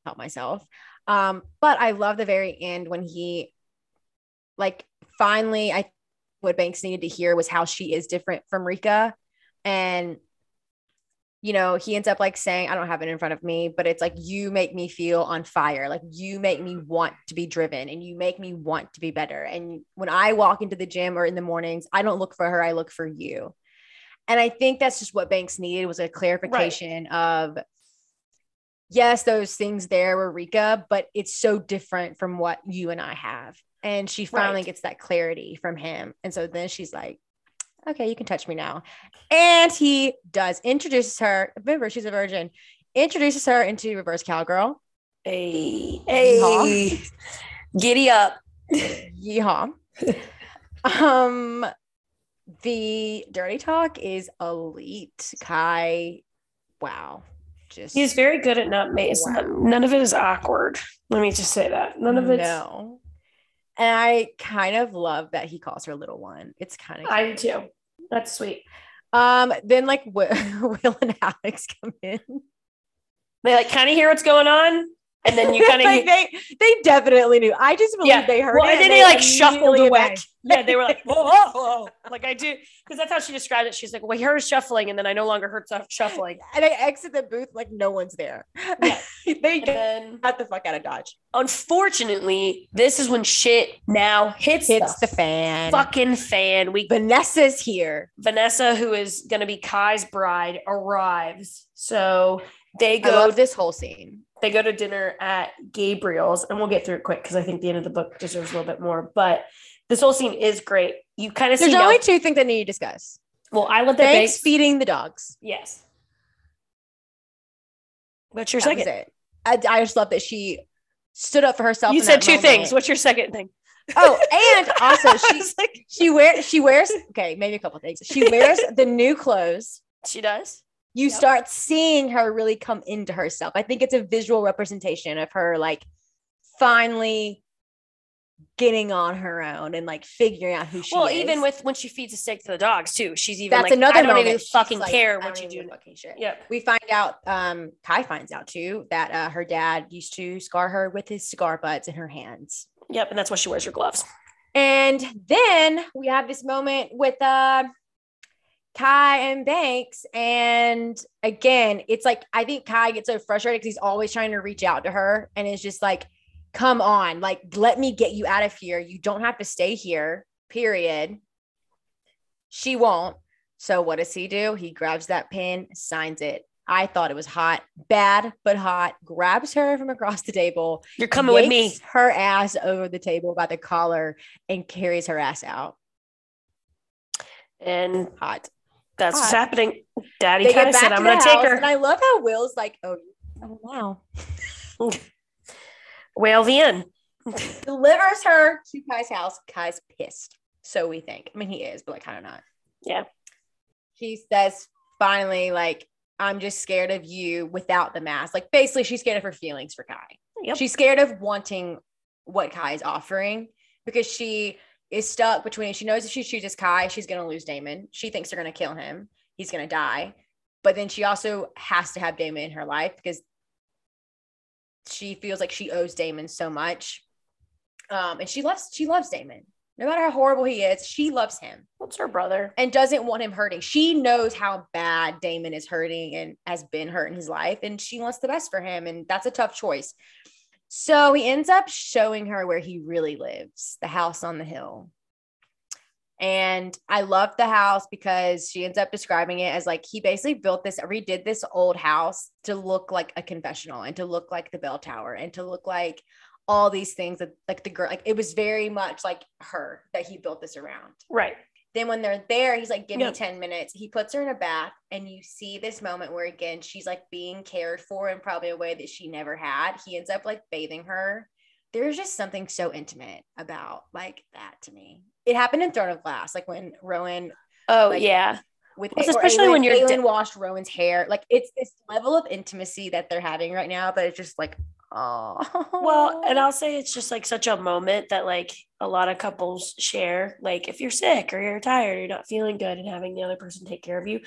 help myself. Um, but I love the very end when he, like, finally, I what Banks needed to hear was how she is different from Rika. And, you know, he ends up like saying, I don't have it in front of me, but it's like, you make me feel on fire. Like, you make me want to be driven and you make me want to be better. And when I walk into the gym or in the mornings, I don't look for her, I look for you. And I think that's just what Banks needed was a clarification of, yes, those things there were Rika, but it's so different from what you and I have. And she finally Right. gets that clarity from him. And so then she's like, okay, you can touch me now. And he does introduces her. Remember, she's a virgin. Introduces her into reverse cowgirl. Hey, Yeehaw. hey, giddy up. Yeehaw. um, the dirty talk is elite. Kai, wow, just He's very good at not making. Wow. None of it is awkward. Let me just say that. None of it. no. And I kind of love that he calls her little one. It's kind of I do too. That's sweet. um. Then like Will, Will and Alex come in. They like kind of hear what's going on, and then you kind of like they they definitely knew. I just believe Yeah. they heard well, it. and then they like shuffled immediately away. Yeah, they were like, whoa, whoa, whoa. Like I do, because that's how she described it. She's like, well, I heard shuffling, and then I no longer heard stuff shuffling. and I exit the booth like no one's there. Yeah. they then, got the fuck out of Dodge. unfortunately, this is when shit now hits, Hits the the fan. fucking fan. We Vanessa's here. Vanessa, who is going to be Kai's bride, arrives. So they go. this whole scene. They go to dinner at Gabriel's, and we'll get through it quick because I think the end of the book deserves a little bit more. But this whole scene is great. You kind of see. There's now- only two things that need to discuss. well, I love that Banks feeding the dogs. Yes. What's your That second? it. I, I just love that she stood up for herself. You said two moment. things. What's your second thing? Oh, and also she like, she wears she wears okay maybe a couple things. She wears the new clothes. she does. You Yep. start seeing her really come into herself. I think it's a visual representation of her like finally getting on her own and like figuring out who she well, is. Well, even with when she feeds a steak to the dogs too, she's even that's like, another I don't moment. even fucking like, care what you do. fucking shit. Yep. we find out um kai finds out too that uh, her dad used to scar her with his cigar butts in her hands Yep. And that's why she wears her gloves. and then we have this moment with uh kai and banks and again it's like i think kai gets so frustrated because he's always trying to reach out to her and it's just like come on like let me get you out of here you don't have to stay here period She won't. So what does he do? He grabs that pen, signs it. I thought it was hot, bad but hot. Grabs her from across the table. You're coming with me. Her ass over the table by the collar and carries her ass out. And Hot. That's what's happening. Daddy kind of said, I'm going to take her. and I love how Will's like, "Oh, oh wow." Whale the end. Delivers her to Kai's house. Kai's pissed. So we think. I mean, he is, but like kind of not. Yeah. She says finally, like, I'm just scared of you without the mask. Like, basically, she's scared of her feelings for Kai. Yep. She's scared of wanting what Kai is offering because she is stuck between. She knows if she chooses Kai, she's going to lose Damon. She thinks they're going to kill him. He's going to die. But then she also has to have Damon in her life because she feels like she owes Damon so much. Um, and she loves she loves Damon. No matter how horrible he is, she loves him What's her brother? and doesn't want him hurting. She knows how bad Damon is hurting and has been hurt in his life, and she wants the best for him. And that's a tough choice. So he ends up showing her where he really lives the house on the hill. And I love the house because she ends up describing it as like he basically built this, redid this old house to look like a confessional and to look like the bell tower and to look like all these things that like the girl, like it was very much like her that he built this around. Right. Then when they're there, he's like, give Yep. me 10 minutes. He puts her in a bath, and you see this moment where again she's like being cared for in probably a way that she never had. He ends up like bathing her. There's just something so intimate about like that to me. It happened in Throne of Glass, like when Rowan Oh, Like- yeah. with Well, especially when you're Aelin de- washed Rowan's hair. Like it's this level of intimacy that they're having right now, but it's just like, oh Well, and I'll say it's just like such a moment that like a lot of couples share. Like if you're sick or you're tired, or you're not feeling good, and having the other person take care of you.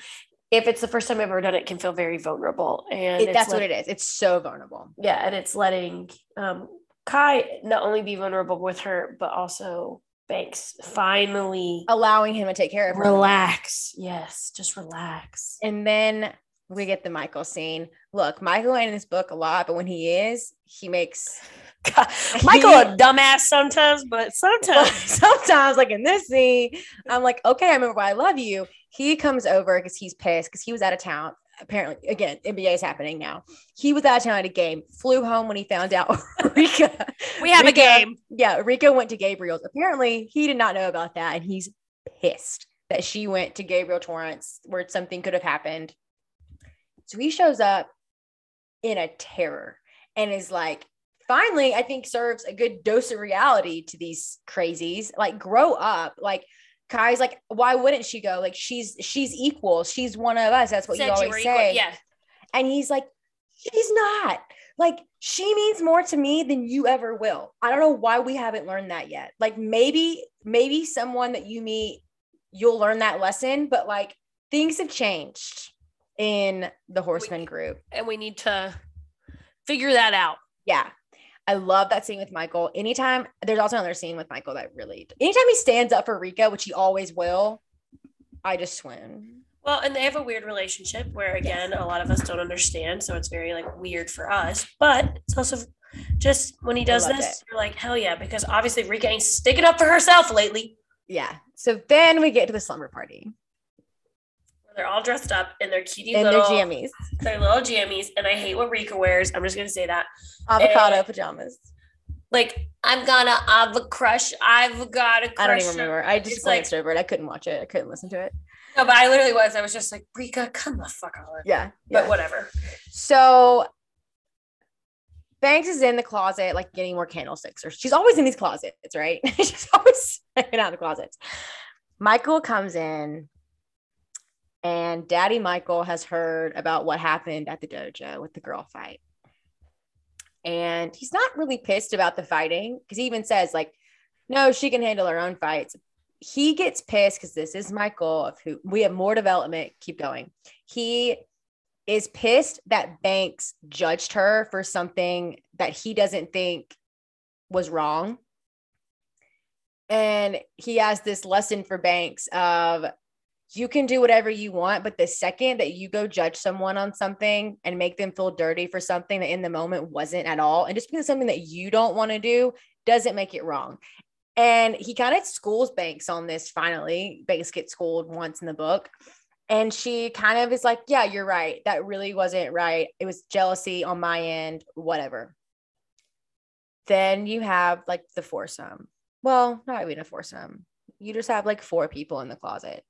If it's the first time I've ever done it, it can feel very vulnerable. And It- that's what it is. It's so vulnerable. Yeah, and it's letting um Kai not only be vulnerable with her, but also Banks finally Allowing him to take care of her. relax. Yes, just relax. And then we get the Michael scene. Look, Michael ain't in this book a lot, but when he is, he makes God, Michael a dumbass sometimes, but but sometimes sometimes, like in this scene, I'm like, okay, I remember why I love you. He comes over because he's pissed because he was out of town. Apparently, again, NBA is happening now. He was out of town at a game, flew home when he found out Rika. we have a game. Yeah, Rika went to Gabriel's. Apparently, he did not know about that, and he's pissed that she went to Gabriel Torrance where something could have happened. So he shows up in a terror and is like, finally, I think serves a good dose of reality to these crazies. Like, grow up. Like, Kai's like, why wouldn't she go? Like, she's she's equal. She's one of us. That's what Said you you always equal- say. Yeah, And he's like, she's not. Like, she means more to me than you ever will. I don't know why we haven't learned that yet. Like, maybe, maybe someone that you meet, you'll learn that lesson, but like things have changed in the horseman group. and we need to figure that out. Yeah. I love that scene with Michael. Anytime there's also another scene with Michael that really, anytime he stands up for Rika, which he always will, I just swoon. Well, and they have a weird relationship where again, a lot of us don't understand, so it's very like weird for us. But it's also just when he does this, you're like, hell yeah, because obviously Rika ain't sticking up for herself lately. Yeah. So then we get to the slumber party They're all dressed up in their cutie in their little, jammies, their little jammies, and I hate what Rika wears. I'm just gonna say that. avocado Eh, pajamas. Like, I'm gonna have a crush. I've got a crush. I don't even remember. I just It's like- glanced over it. I couldn't watch it. I couldn't listen to it. No, but I literally was. I was just like, Rika, come the fuck on. Yeah. But whatever. So Banks is in the closet, like getting more candlesticks, or she's always in these closets, right? she's always hanging out in the closets. Michael comes in, and Daddy Michael has heard about what happened at the dojo with the girl fight. And he's not really pissed about the fighting because he even says, like, no, she can handle her own fights. He gets pissed because this is Michael, of who we have more development. Keep going. He is pissed that Banks judged her for something that he doesn't think was wrong. And he has this lesson for Banks of you can do whatever you want, but the second that you go judge someone on something and make them feel dirty for something that in the moment wasn't at all, and just because something that you don't want to do doesn't make it wrong. And he kind of schools Banks on this finally. Banks gets schooled once in the book. And she kind of is like, Yeah, you're right. That really wasn't right. It was jealousy on my end, whatever. Then you have like the foursome. Well, not even a foursome. You just have like four people in the closet.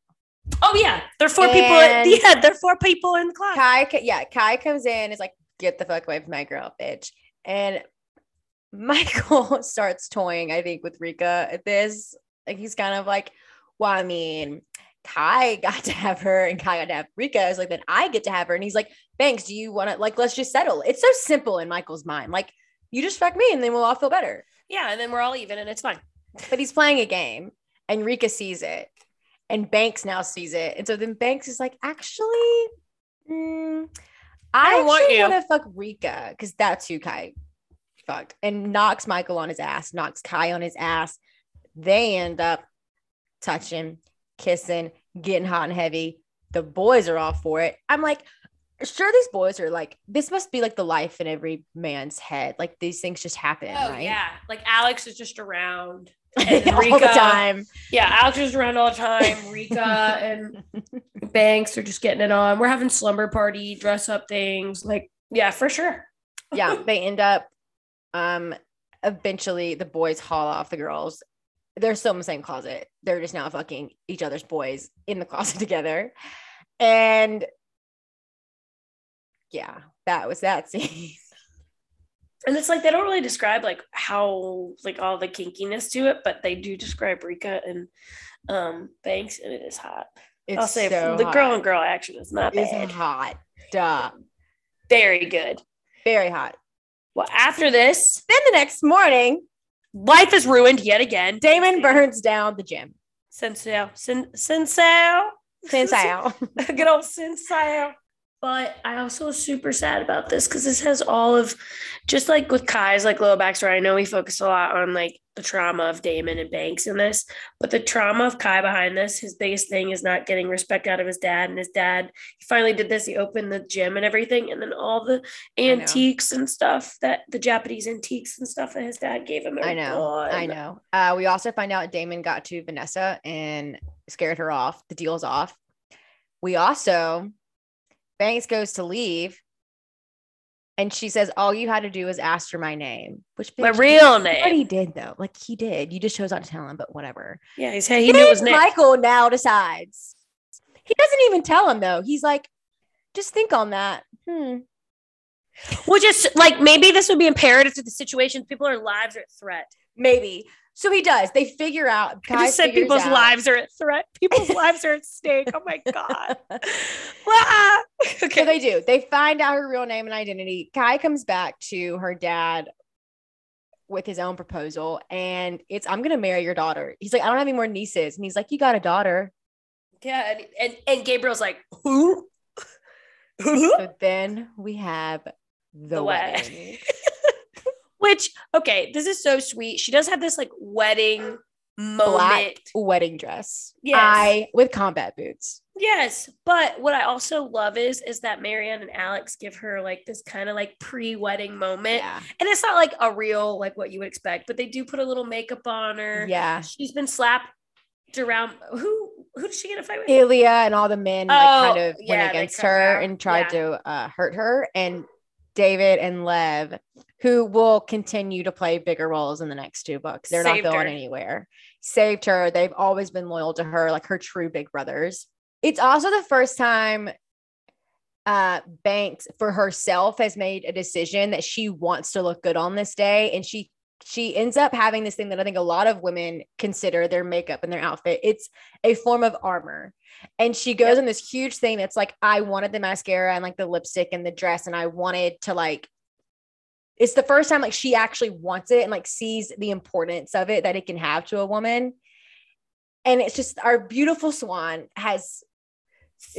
Oh yeah, there are four people. And- Yeah, there are four people in the class. Kai, yeah, Kai comes in, is like, get the fuck away from my girl, bitch. And Michael starts toying, I think, with Rika at this. Like he's kind of like, well, I mean, Kai got to have her and Kai got to have Rika. Is like, then I get to have her. And he's like, thanks. Do you want to like let's just settle? It's so simple in Michael's mind. Like, you just fuck me and then we'll all feel better. Yeah, and then we're all even, and it's fine. But he's playing a game and Rika sees it. And Banks now sees it. And so then Banks is like, actually, mm, I, don't want you." want to fuck Rika because that's who Kai fucked. And knocks Michael on his ass, knocks Kai on his ass. They end up touching, kissing, getting hot and heavy. The boys are all for it. I'm like, sure, these boys are like, this must be like the life in every man's head. Like these things just happen, Oh right? yeah, like Alex is just around. And all the time. Yeah, Alex is around all the time. Rika and Banks are just getting it on. We're having slumber party, dress up things. Like, yeah, for sure. yeah, they end up um eventually the boys haul off the girls. They're still in the same closet. They're just now fucking each other's boys in the closet together. And yeah, that was that scene. And it's like they don't really describe like how like all the kinkiness to it, but they do describe Rika and um Banks, and it is hot. It's I'll say so the girl and girl action is not It's bad. hot. Duh. Very good. Very hot. Well, after this, Then the next morning, life is ruined yet again. Damon burns down the gym. Sensou. Sen- Sensou. Sensei. Good old Sensou. But I also was super sad about this because this has all of just like with Kai's like little backstory. I know we focus a lot on like the trauma of Damon and Banks in this, but the trauma of Kai behind this, his biggest thing is not getting respect out of his dad. And his dad, he finally did this. He opened the gym and everything, and then all the antiques and stuff that the Japanese antiques and stuff that his dad gave him. I know. gone. I know. Uh, we also find out Damon got to Vanessa and scared her off. The deal's off. We also, Banks goes to leave. And she says, All you had to do was ask for my name, which My bitch, real What he name. did though, like he did. You just chose not to tell him, but whatever. Yeah, he said he knew it was Nick. Michael now decides. He doesn't even tell him though. He's like, just think on that. Hmm. Well, just like maybe this would be imperative to the situation. People are lives are at threat. Maybe. So he does. They figure out. I just said people's out- lives are at threat. People's lives are at stake. Oh my god. Ah! So okay. they do. They find out her real name and identity. Kai comes back to her dad with his own proposal, and it's I'm gonna marry your daughter. He's like, I don't have any more nieces, and he's like, You got a daughter. Yeah, and, and and Gabriel's like, who? Who? So then we have the, The wedding. wedding. Which okay, this is so sweet. She does have this like wedding moment. Black wedding dress. Yes. I with combat boots. Yes, but what I also love is is that Marianne and Alex give her like this kind of like pre-wedding moment. Yeah. And it's not like a real like what you would expect, but they do put a little makeup on her. Yeah. She's been slapped around. Who who did she get a fight with? Ilya and all the men like Oh, kind of yeah, went against her her out. and tried Yeah. to uh, hurt her. And David and Lev, who will continue to play bigger roles in the next two books, they're Saved not going her. anywhere. Saved her. They've always been loyal to her, like her true big brothers. It's also the first time uh Banks for herself has made a decision that she wants to look good on this day and she she ends up having this thing that I think a lot of women consider their makeup and their outfit. It's a form of armor. And she goes Yep. on this huge thing that's like, I wanted the mascara and like the lipstick and the dress, and I wanted to like, it's the first time like she actually wants it and like sees the importance of it that it can have to a woman. And it's just our beautiful swan has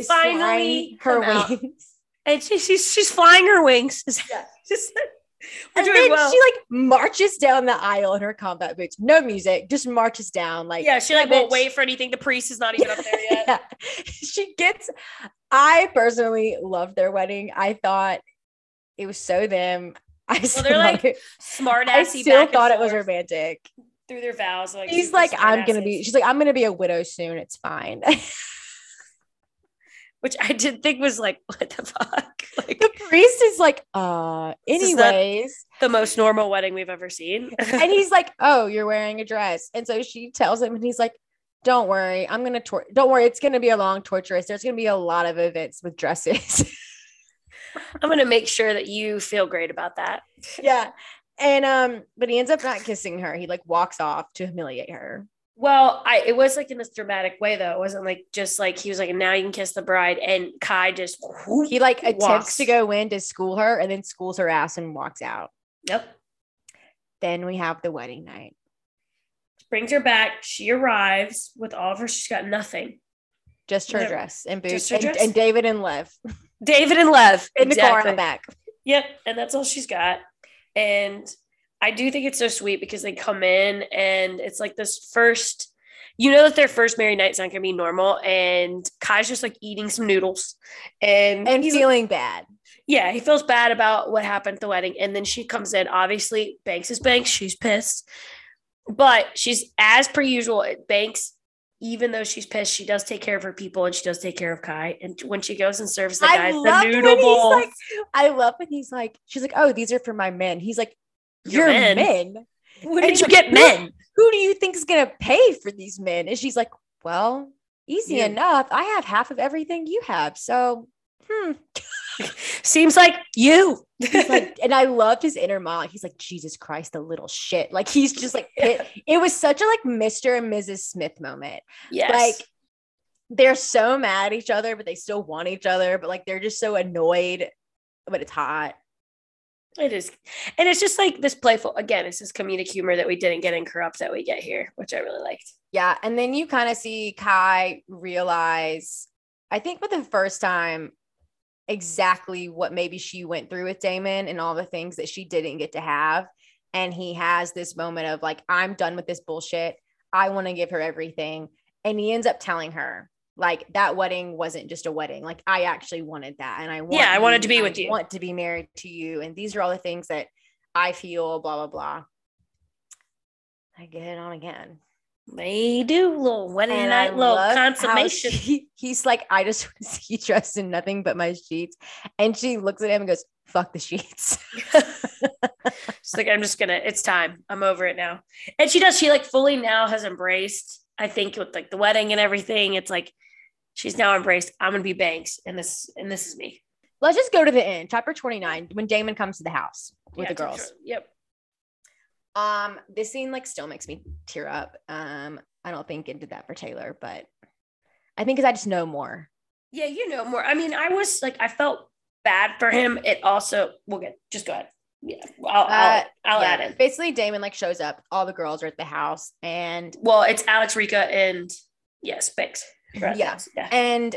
Finally, her come out. wings. and she, she's she's flying her wings. Yeah. Just- And then well. she like marches down the aisle in her combat boots, no music, just marches down like yeah, she like won't bitch. wait for anything. The priest is not even up there yet. Yeah. She gets, I personally loved their wedding. I thought it was so them. I still, they're, like, Smart I still thought it was romantic. through their vows. Like He's like, I'm gonna be. She's like, I'm gonna be a widow soon. It's fine. which I did think was like, what the fuck? Like the priest is like, uh, anyways. the most normal wedding we've ever seen. and he's like, "Oh, you're wearing a dress," and so she tells him, and he's like, "Don't worry, I'm gonna tor- don't worry, it's gonna be a long torturous. There's gonna be a lot of events with dresses." I'm gonna make sure that you feel great about that. yeah, and um, but he ends up not kissing her. He like walks off to humiliate her. Well, I it was like in this dramatic way though. It wasn't like just like he was like, now you can kiss the bride, and Kai just He like attempts Walks. to go in to school her, and then schools her ass and walks out. Yep. Then we have the wedding night. Brings her back. She arrives with all of her. She's got nothing. Just her Yeah, dress and boots, and, dress. and David and Lev David and Lev in the car in the back. Yep, and that's all she's got. And I do think it's so sweet because they come in and it's like this first, you know that their first married night's not gonna be normal. And Kai's just like eating some noodles and, And he's feeling bad. yeah, he feels bad about what happened at the wedding. And then she comes in. Obviously, Banks is Banks. She's pissed. But she's as per usual, Banks, even though she's pissed, she does take care of her people and she does take care of Kai. And when she goes and serves the guys the noodle he's bowl, like, I love when he's like, she's like, oh, these are for my men. He's like, Your you're men? men. when and you like, get who- men? Who do you think is gonna pay for these men? And she's like, well, easy You. enough. I have half of everything you have. So, hmm. Seems like you. Like, and I loved his inner monologue. He's like, Jesus Christ, the little shit. Like he's just like, it, it was such a like Mr. and Mrs. Smith moment. yes. Like they're so mad at each other, but they still want each other. But like they're just so annoyed. But it's hot. it is. And it's just like this playful, again, it's this comedic humor that we didn't get in Corrupt that we get here, which I really liked. Yeah. And then you kind of see Kai realize, I think for the first time, exactly what maybe she went through with Damon and all the things that she didn't get to have. And he has this moment of like, I'm done with this bullshit. I want to give her everything. And he ends up telling her, like, that wedding wasn't just a wedding. Like, I actually wanted that. And I want Yeah, I wanted to be with I you. want to be married to you. And these are all the things that I feel, blah, blah, blah. I get it on again. They do little wedding And I night, little consummation. she- he's like, I just want to see you dressed in nothing but my sheets. And she looks at him and goes, fuck the sheets. She's like, I'm just gonna, it's time. I'm over it now. And she does, she like fully now has embraced, I think with like the wedding and everything, it's like she's now embraced, I'm gonna be Banks and this and this is me. Let's just go to the end. Chapter 29, when Damon comes to the house with Yeah, the girls. sure. Yep. Um, this scene like still makes me tear up. Um, I don't think it did that for Taylor, but I think because I just know more. Yeah, you know more. I mean, I was like, I felt bad for him. It also, we'll get, just go ahead. Yeah, I'll, I'll, Uh, I'll Yeah, add it. Basically, Damon like shows up. All the girls are at the house, and Well, it's Alex, Rika, and yes, Banks. We're at the Yeah. Yeah. And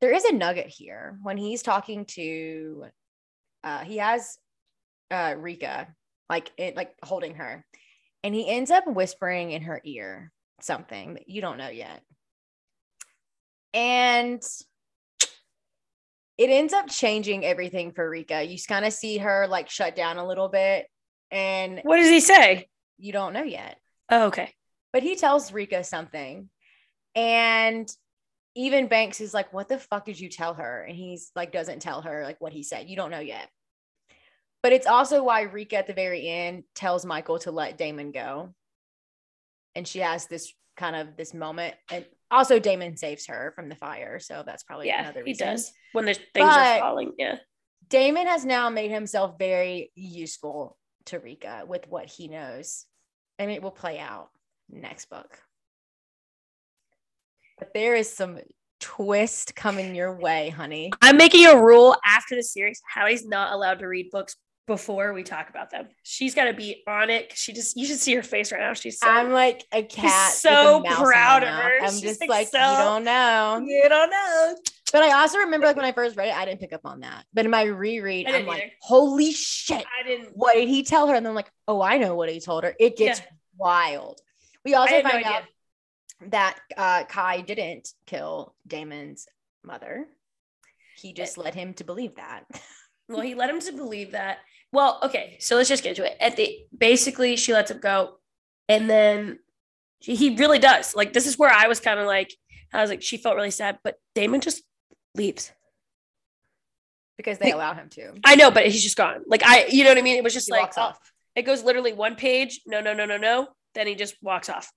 there is a nugget here when he's talking to uh he has uh Rika like it like holding her and he ends up whispering in her ear something that you don't know yet. And it ends up changing everything for Rika. You kind of see her like shut down a little bit and What does he say? you don't know yet Oh, okay. but he tells Rika something. And even Banks is like, What the fuck did you tell her? And he's like, doesn't tell her like what he said. You don't know yet. But it's also why Rika at the very end tells Michael to let Damon go. And she has this kind of this moment. And also Damon saves her from the fire. So that's probably yeah, another he reason. does when the things But- are falling. Yeah. Damon has now made himself very useful to Rika with what he knows. And it will play out next book. But there is some twist coming your way, honey. I'm making a rule after the series. Hallie's not allowed to read books before we talk about them. She's got to be on it. She just, you should see her face right now. She's so, I'm like a cat. so a mouse in my proud of her. I'm She's just like like, so- you don't know. you don't know. But I also remember like when I first read it, I didn't pick up on that. But in my reread, I'm didn't like, holy shit. I didn't. What did he tell her? And then I'm like, oh, I know what he told her. It gets Yeah. wild. We also had no find out that uh, Kai didn't kill Damon's mother. He just led him to believe that. Well, he led him to believe that. Well, okay, so let's just get to it. At the basically, she lets him go. And then he really does. Like, this is where I was kind of like, I was like, she felt really sad, but Damon just leaves. because they allow him to. I know, but he's just gone. Like, I, you know what I mean? It was just He like, walks off. it goes literally one page. No, no, no, no, no. Then he just walks off.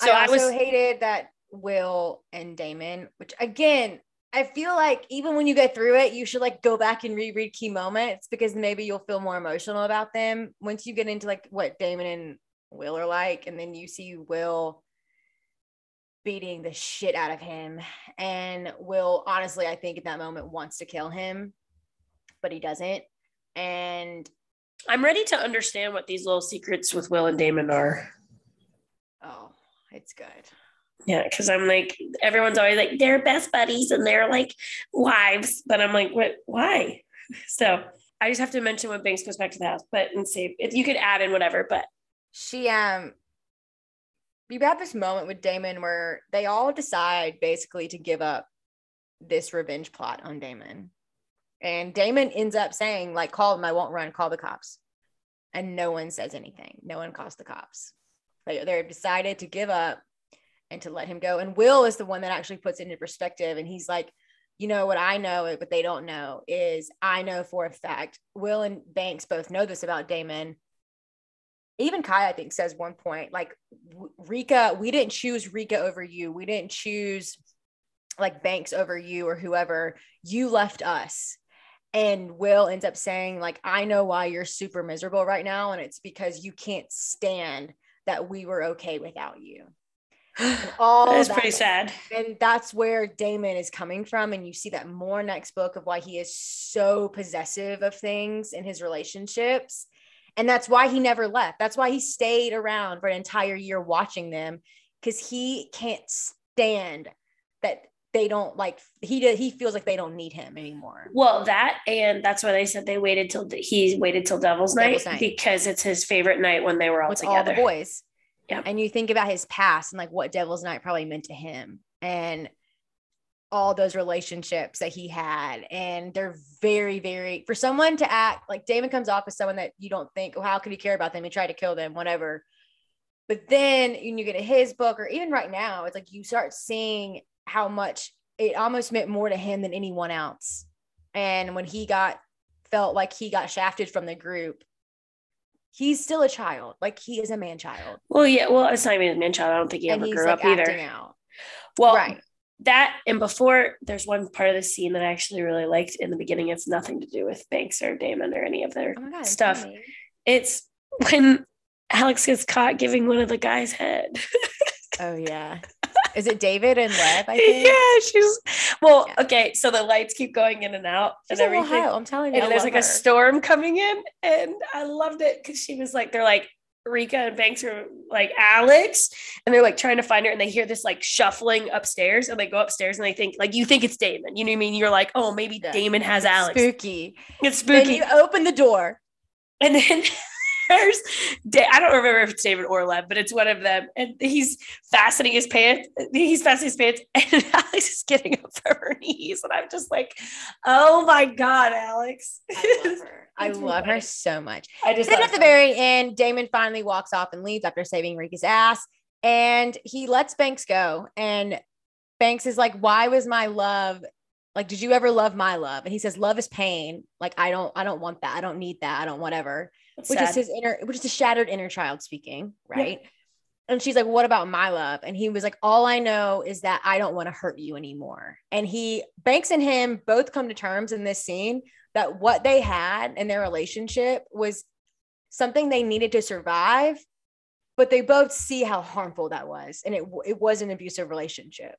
So I I, also was, hated that Will and Damon, which again, I feel like even when you get through it, you should like go back and reread key moments because maybe you'll feel more emotional about them once you get into like what Damon and Will are like, and then you see Will beating the shit out of him. And Will, honestly, I think at that moment wants to kill him, but he doesn't. And I'm ready to understand what these little secrets with Will and Damon are. oh, it's good. Yeah, because I'm like, everyone's always like, they're best buddies and they're like wives. But I'm like, what? Why? So I just have to mention when Banks goes back to the house, but and see if you could add in whatever. But she um you have this moment with Damon where they all decide basically to give up this revenge plot on Damon. And Damon ends up saying, like, call them, I won't run, call the cops. And no one says anything. No one calls the cops. They, they've decided to give up and to let him go. And Will is the one that actually puts it into perspective. And he's like, you know what I know, but they don't know is I know for a fact. Will and Banks both know this about Damon. Even Kai, I think, says one point like Rika, we didn't choose Rika over you. We didn't choose like Banks over you or whoever. You left us. And Will ends up saying, like, I know why you're super miserable right now. And it's because you can't stand that we were okay without you. All that is that- pretty sad. and that's where Damon is coming from. And you see that more next book of why he is so possessive of things in his relationships. And that's why he never left. That's why he stayed around for an entire year watching them because he can't stand that they don't like he he feels like they don't need him anymore. Well, that and that's why they said they waited till he waited till Devil's Night, Devil's Night. because it's his favorite night when they were all with all together. the boys. Yeah. And you think about his past and like what Devil's Night probably meant to him and all those relationships that he had. And they're very, very for someone to act like Damon comes off as someone that you don't think, oh, how could he care about them? He tried to kill them, whatever. But then when you get to his book, or even right now, it's like you start seeing how much it almost meant more to him than anyone else. And when he got felt like he got shafted from the group, he's still a child. Like he is a man child. Well, yeah. Well, it's not even a man child. I don't think he and ever grew like up either. out. Well, right. that and before there's one part of the scene that I actually really liked in the beginning. It's nothing to do with Banks or Damon or any of their Oh god. stuff. It's when Alex gets caught giving one of the guys head. Oh yeah. Is it David and Lev? I think. yeah, she's well, Yeah. okay. So the lights keep going in and out She's and in everything. Ohio. I'm telling you. And there's like a storm coming in and i loved it because she was like they're like rika and banks are like alex and they're like trying to find her and they hear this like shuffling upstairs and they go upstairs and they think like you think it's damon you know what i mean you're like oh maybe Yeah. damon has alex Spooky. it's Then spooky you open the door. and then there's I don't remember if it's David or Lev, but it's one of them. And he's fastening his pants. He's fastening his pants, and Alex is getting up from her knees. And I'm just like, oh my God, Alex. I love her. I love her so much. I just Then at the very end, Damon finally walks off and leaves after saving Rika's ass. And he lets Banks go. And Banks is like, Why was my love like, did you ever love my love? And he says, Love is pain. Like, I don't, I don't want that. I don't need that. I don't whatever. It's Which sad. is his inner, which is a shattered inner child speaking, Yeah. right? And she's like, What about my love? And he was like, All I know is that I don't want to hurt you anymore. And he, Banks and him both come to terms in this scene that what they had in their relationship was something they needed to survive, but they both see how harmful that was. And it, it was an abusive relationship.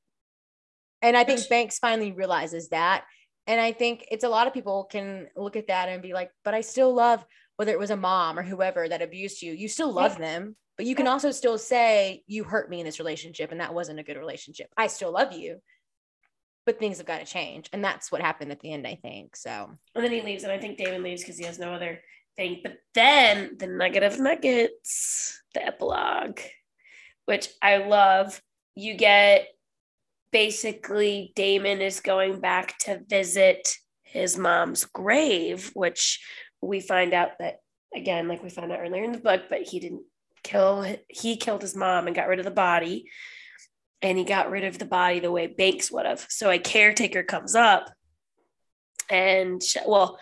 And I think Banks finally realizes that. And I think it's a lot of people can look at that and be like, but I still love whether it was a mom or whoever that abused you, you still love them. But you can also still say, you hurt me in this relationship and that wasn't a good relationship. I still love you, but things have got to change. And that's what happened at the end, I think. So And then he leaves, and I think Damon leaves because he has no other thing. But then the nugget of nuggets, the epilogue, which I love, you get basically Damon is going back to visit his mom's grave, which we find out that again, like we found out earlier in the book, but he didn't kill he killed his mom and got rid of the body and he got rid of the body the way Banks would have. So a caretaker comes up and well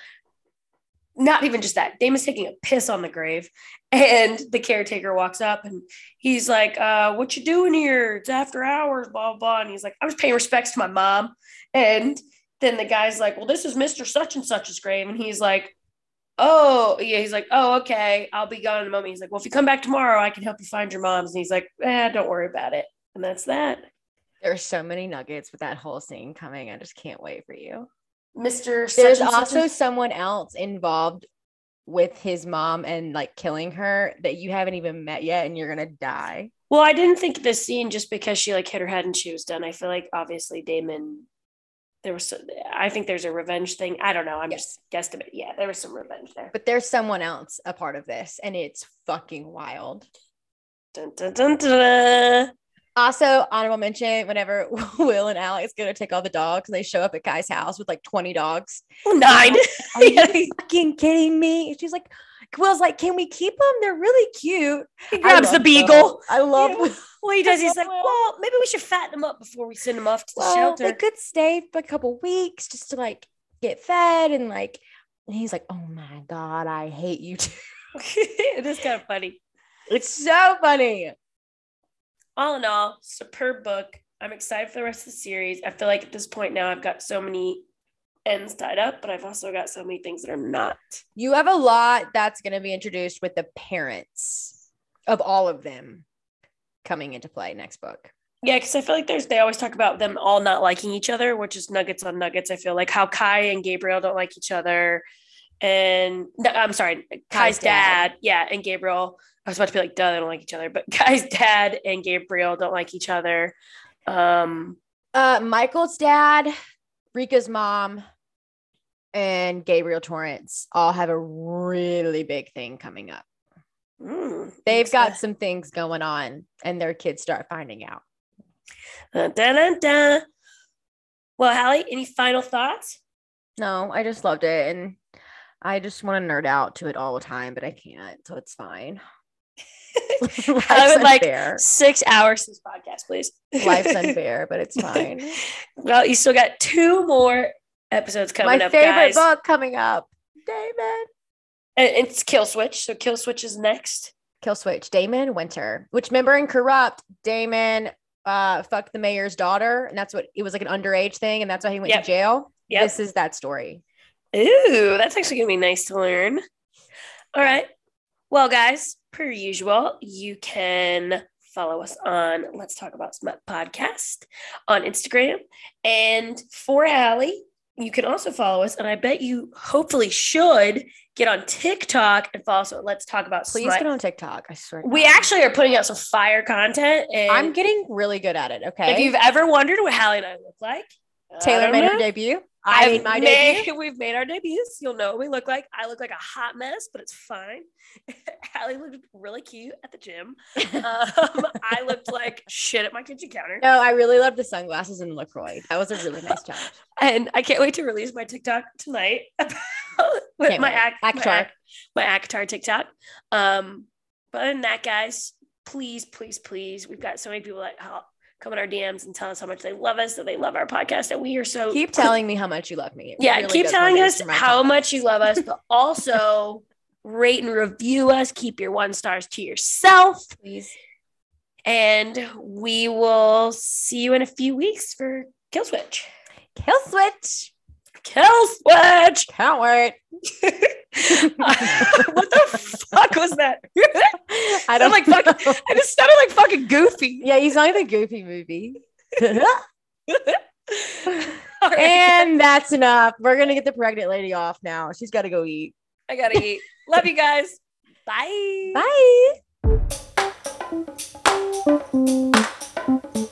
not even just that. Damon's taking a piss on the grave, and the caretaker walks up and he's like, uh, "What you doing here? It's after hours." Blah blah. And he's like, "I'm just paying respects to my mom." And then the guy's like, "Well, this is Mister Such and Such's grave," and he's like, "Oh yeah." He's like, "Oh okay, I'll be gone in a moment." He's like, "Well, if you come back tomorrow, I can help you find your mom's." And he's like, "Eh, don't worry about it." And that's that. There's so many nuggets with that whole scene coming. I just can't wait for you. Mr. There's also someone else involved with his mom and like killing her that you haven't even met yet, and you're gonna die. Well, I didn't think this scene just because she like hit her head and she was done. I feel like obviously Damon, there was, so, I think there's a revenge thing. I don't know. I'm just guesstimate. Yeah, there was some revenge there. But there's someone else a part of this, and it's fucking wild. Dun, dun, dun. Also, honorable mention whenever Will and Alex go to take all the dogs, and they show up at Kai's house with like 20 dogs. Oh, nine. Are you fucking kidding me? She's like, Will's like, can we keep them? They're really cute. He grabs the beagle. Will. I love Yeah. Well, he does. He's like, well, maybe we should fatten them up before we send them off to the Well, shelter. they could stay for a couple weeks just to like get fed and like. And he's like, oh my god, I hate you too. it is kind of funny. It's so funny. All in all, superb book. I'm excited for the rest of the series. I feel like at this point now I've got so many ends tied up, but I've also got so many things that are not. You have a lot that's going to be introduced with the parents of all of them coming into play next book. Yeah, because I feel like there's they always talk about them all not liking each other, which is nuggets on nuggets. I feel like how Kai and Gabriel don't like each other, and no, I'm sorry, Kai's, Kai's dad. dad. yeah, and Gabriel. I was about to be like, duh, they don't like each other, but Kai's dad and Gabriel don't like each other. Um, Uh, Michael's dad, Rika's mom, and Gabriel Torrance all have a really big thing coming up. mm, They've got makes some things going on, and their kids start finding out. Dun, dun, dun. Well, Hallie, any final thoughts? No, I just loved it, and I just want to nerd out to it all the time, but I can't, so it's fine. I would like unfair. six hours to this podcast, please. Life's unfair, but it's fine. well, you still got two more episodes coming My up, My favorite guys. book coming up. Damon. And it's Kill Switch. So Kill Switch is next. Kill Switch, Damon Winter, which member in Corrupt, Damon uh fucked the mayor's daughter, and that's what it was like an underage thing, and that's why he went Yep. to jail. Yep. This is that story. Ooh, that's actually gonna be nice to learn. All right. Well, guys, per usual, you can follow us on Let's Talk About Smut podcast on Instagram. And for Hallie, you can also follow us, and I bet you hopefully should get on TikTok and follow us at Let's Talk About Please Smut. get on TikTok. I swear. we God. actually are putting out some fire content. And I'm getting really good at it. Okay. if you've ever wondered what Hallie and I look like, Taylor made know. her debut. I I've made my made- debut. We've made our debuts. You'll know what we look like. I look like a hot mess, but it's fine. Hallie looked really cute at the gym. Um, I looked like shit at my kitchen counter. No, I really love the sunglasses and LaCroix. That was a really nice challenge. And I can't wait to release my TikTok tonight about with Can't my, act, my, Akatar. act, my Akatar TikTok. Um, but other than that, guys, please, please, please, we've got so many people that help come in our DMs and tell us how much they love us, that they love our podcast, and we are so Keep telling me how much you love me. It yeah really keep telling us how confidence. much you love us but also rate and review us keep your one stars to yourself Please. and we will see you in a few weeks for kill switch Kill switch. kill switch Can't wait. what the fuck was that I don't like fucking- i just sounded like fucking goofy Yeah, he's like the goofy movie. Right, and that's enough. We're gonna get the pregnant lady off now. She's got to go eat. i gotta eat love you guys bye Bye.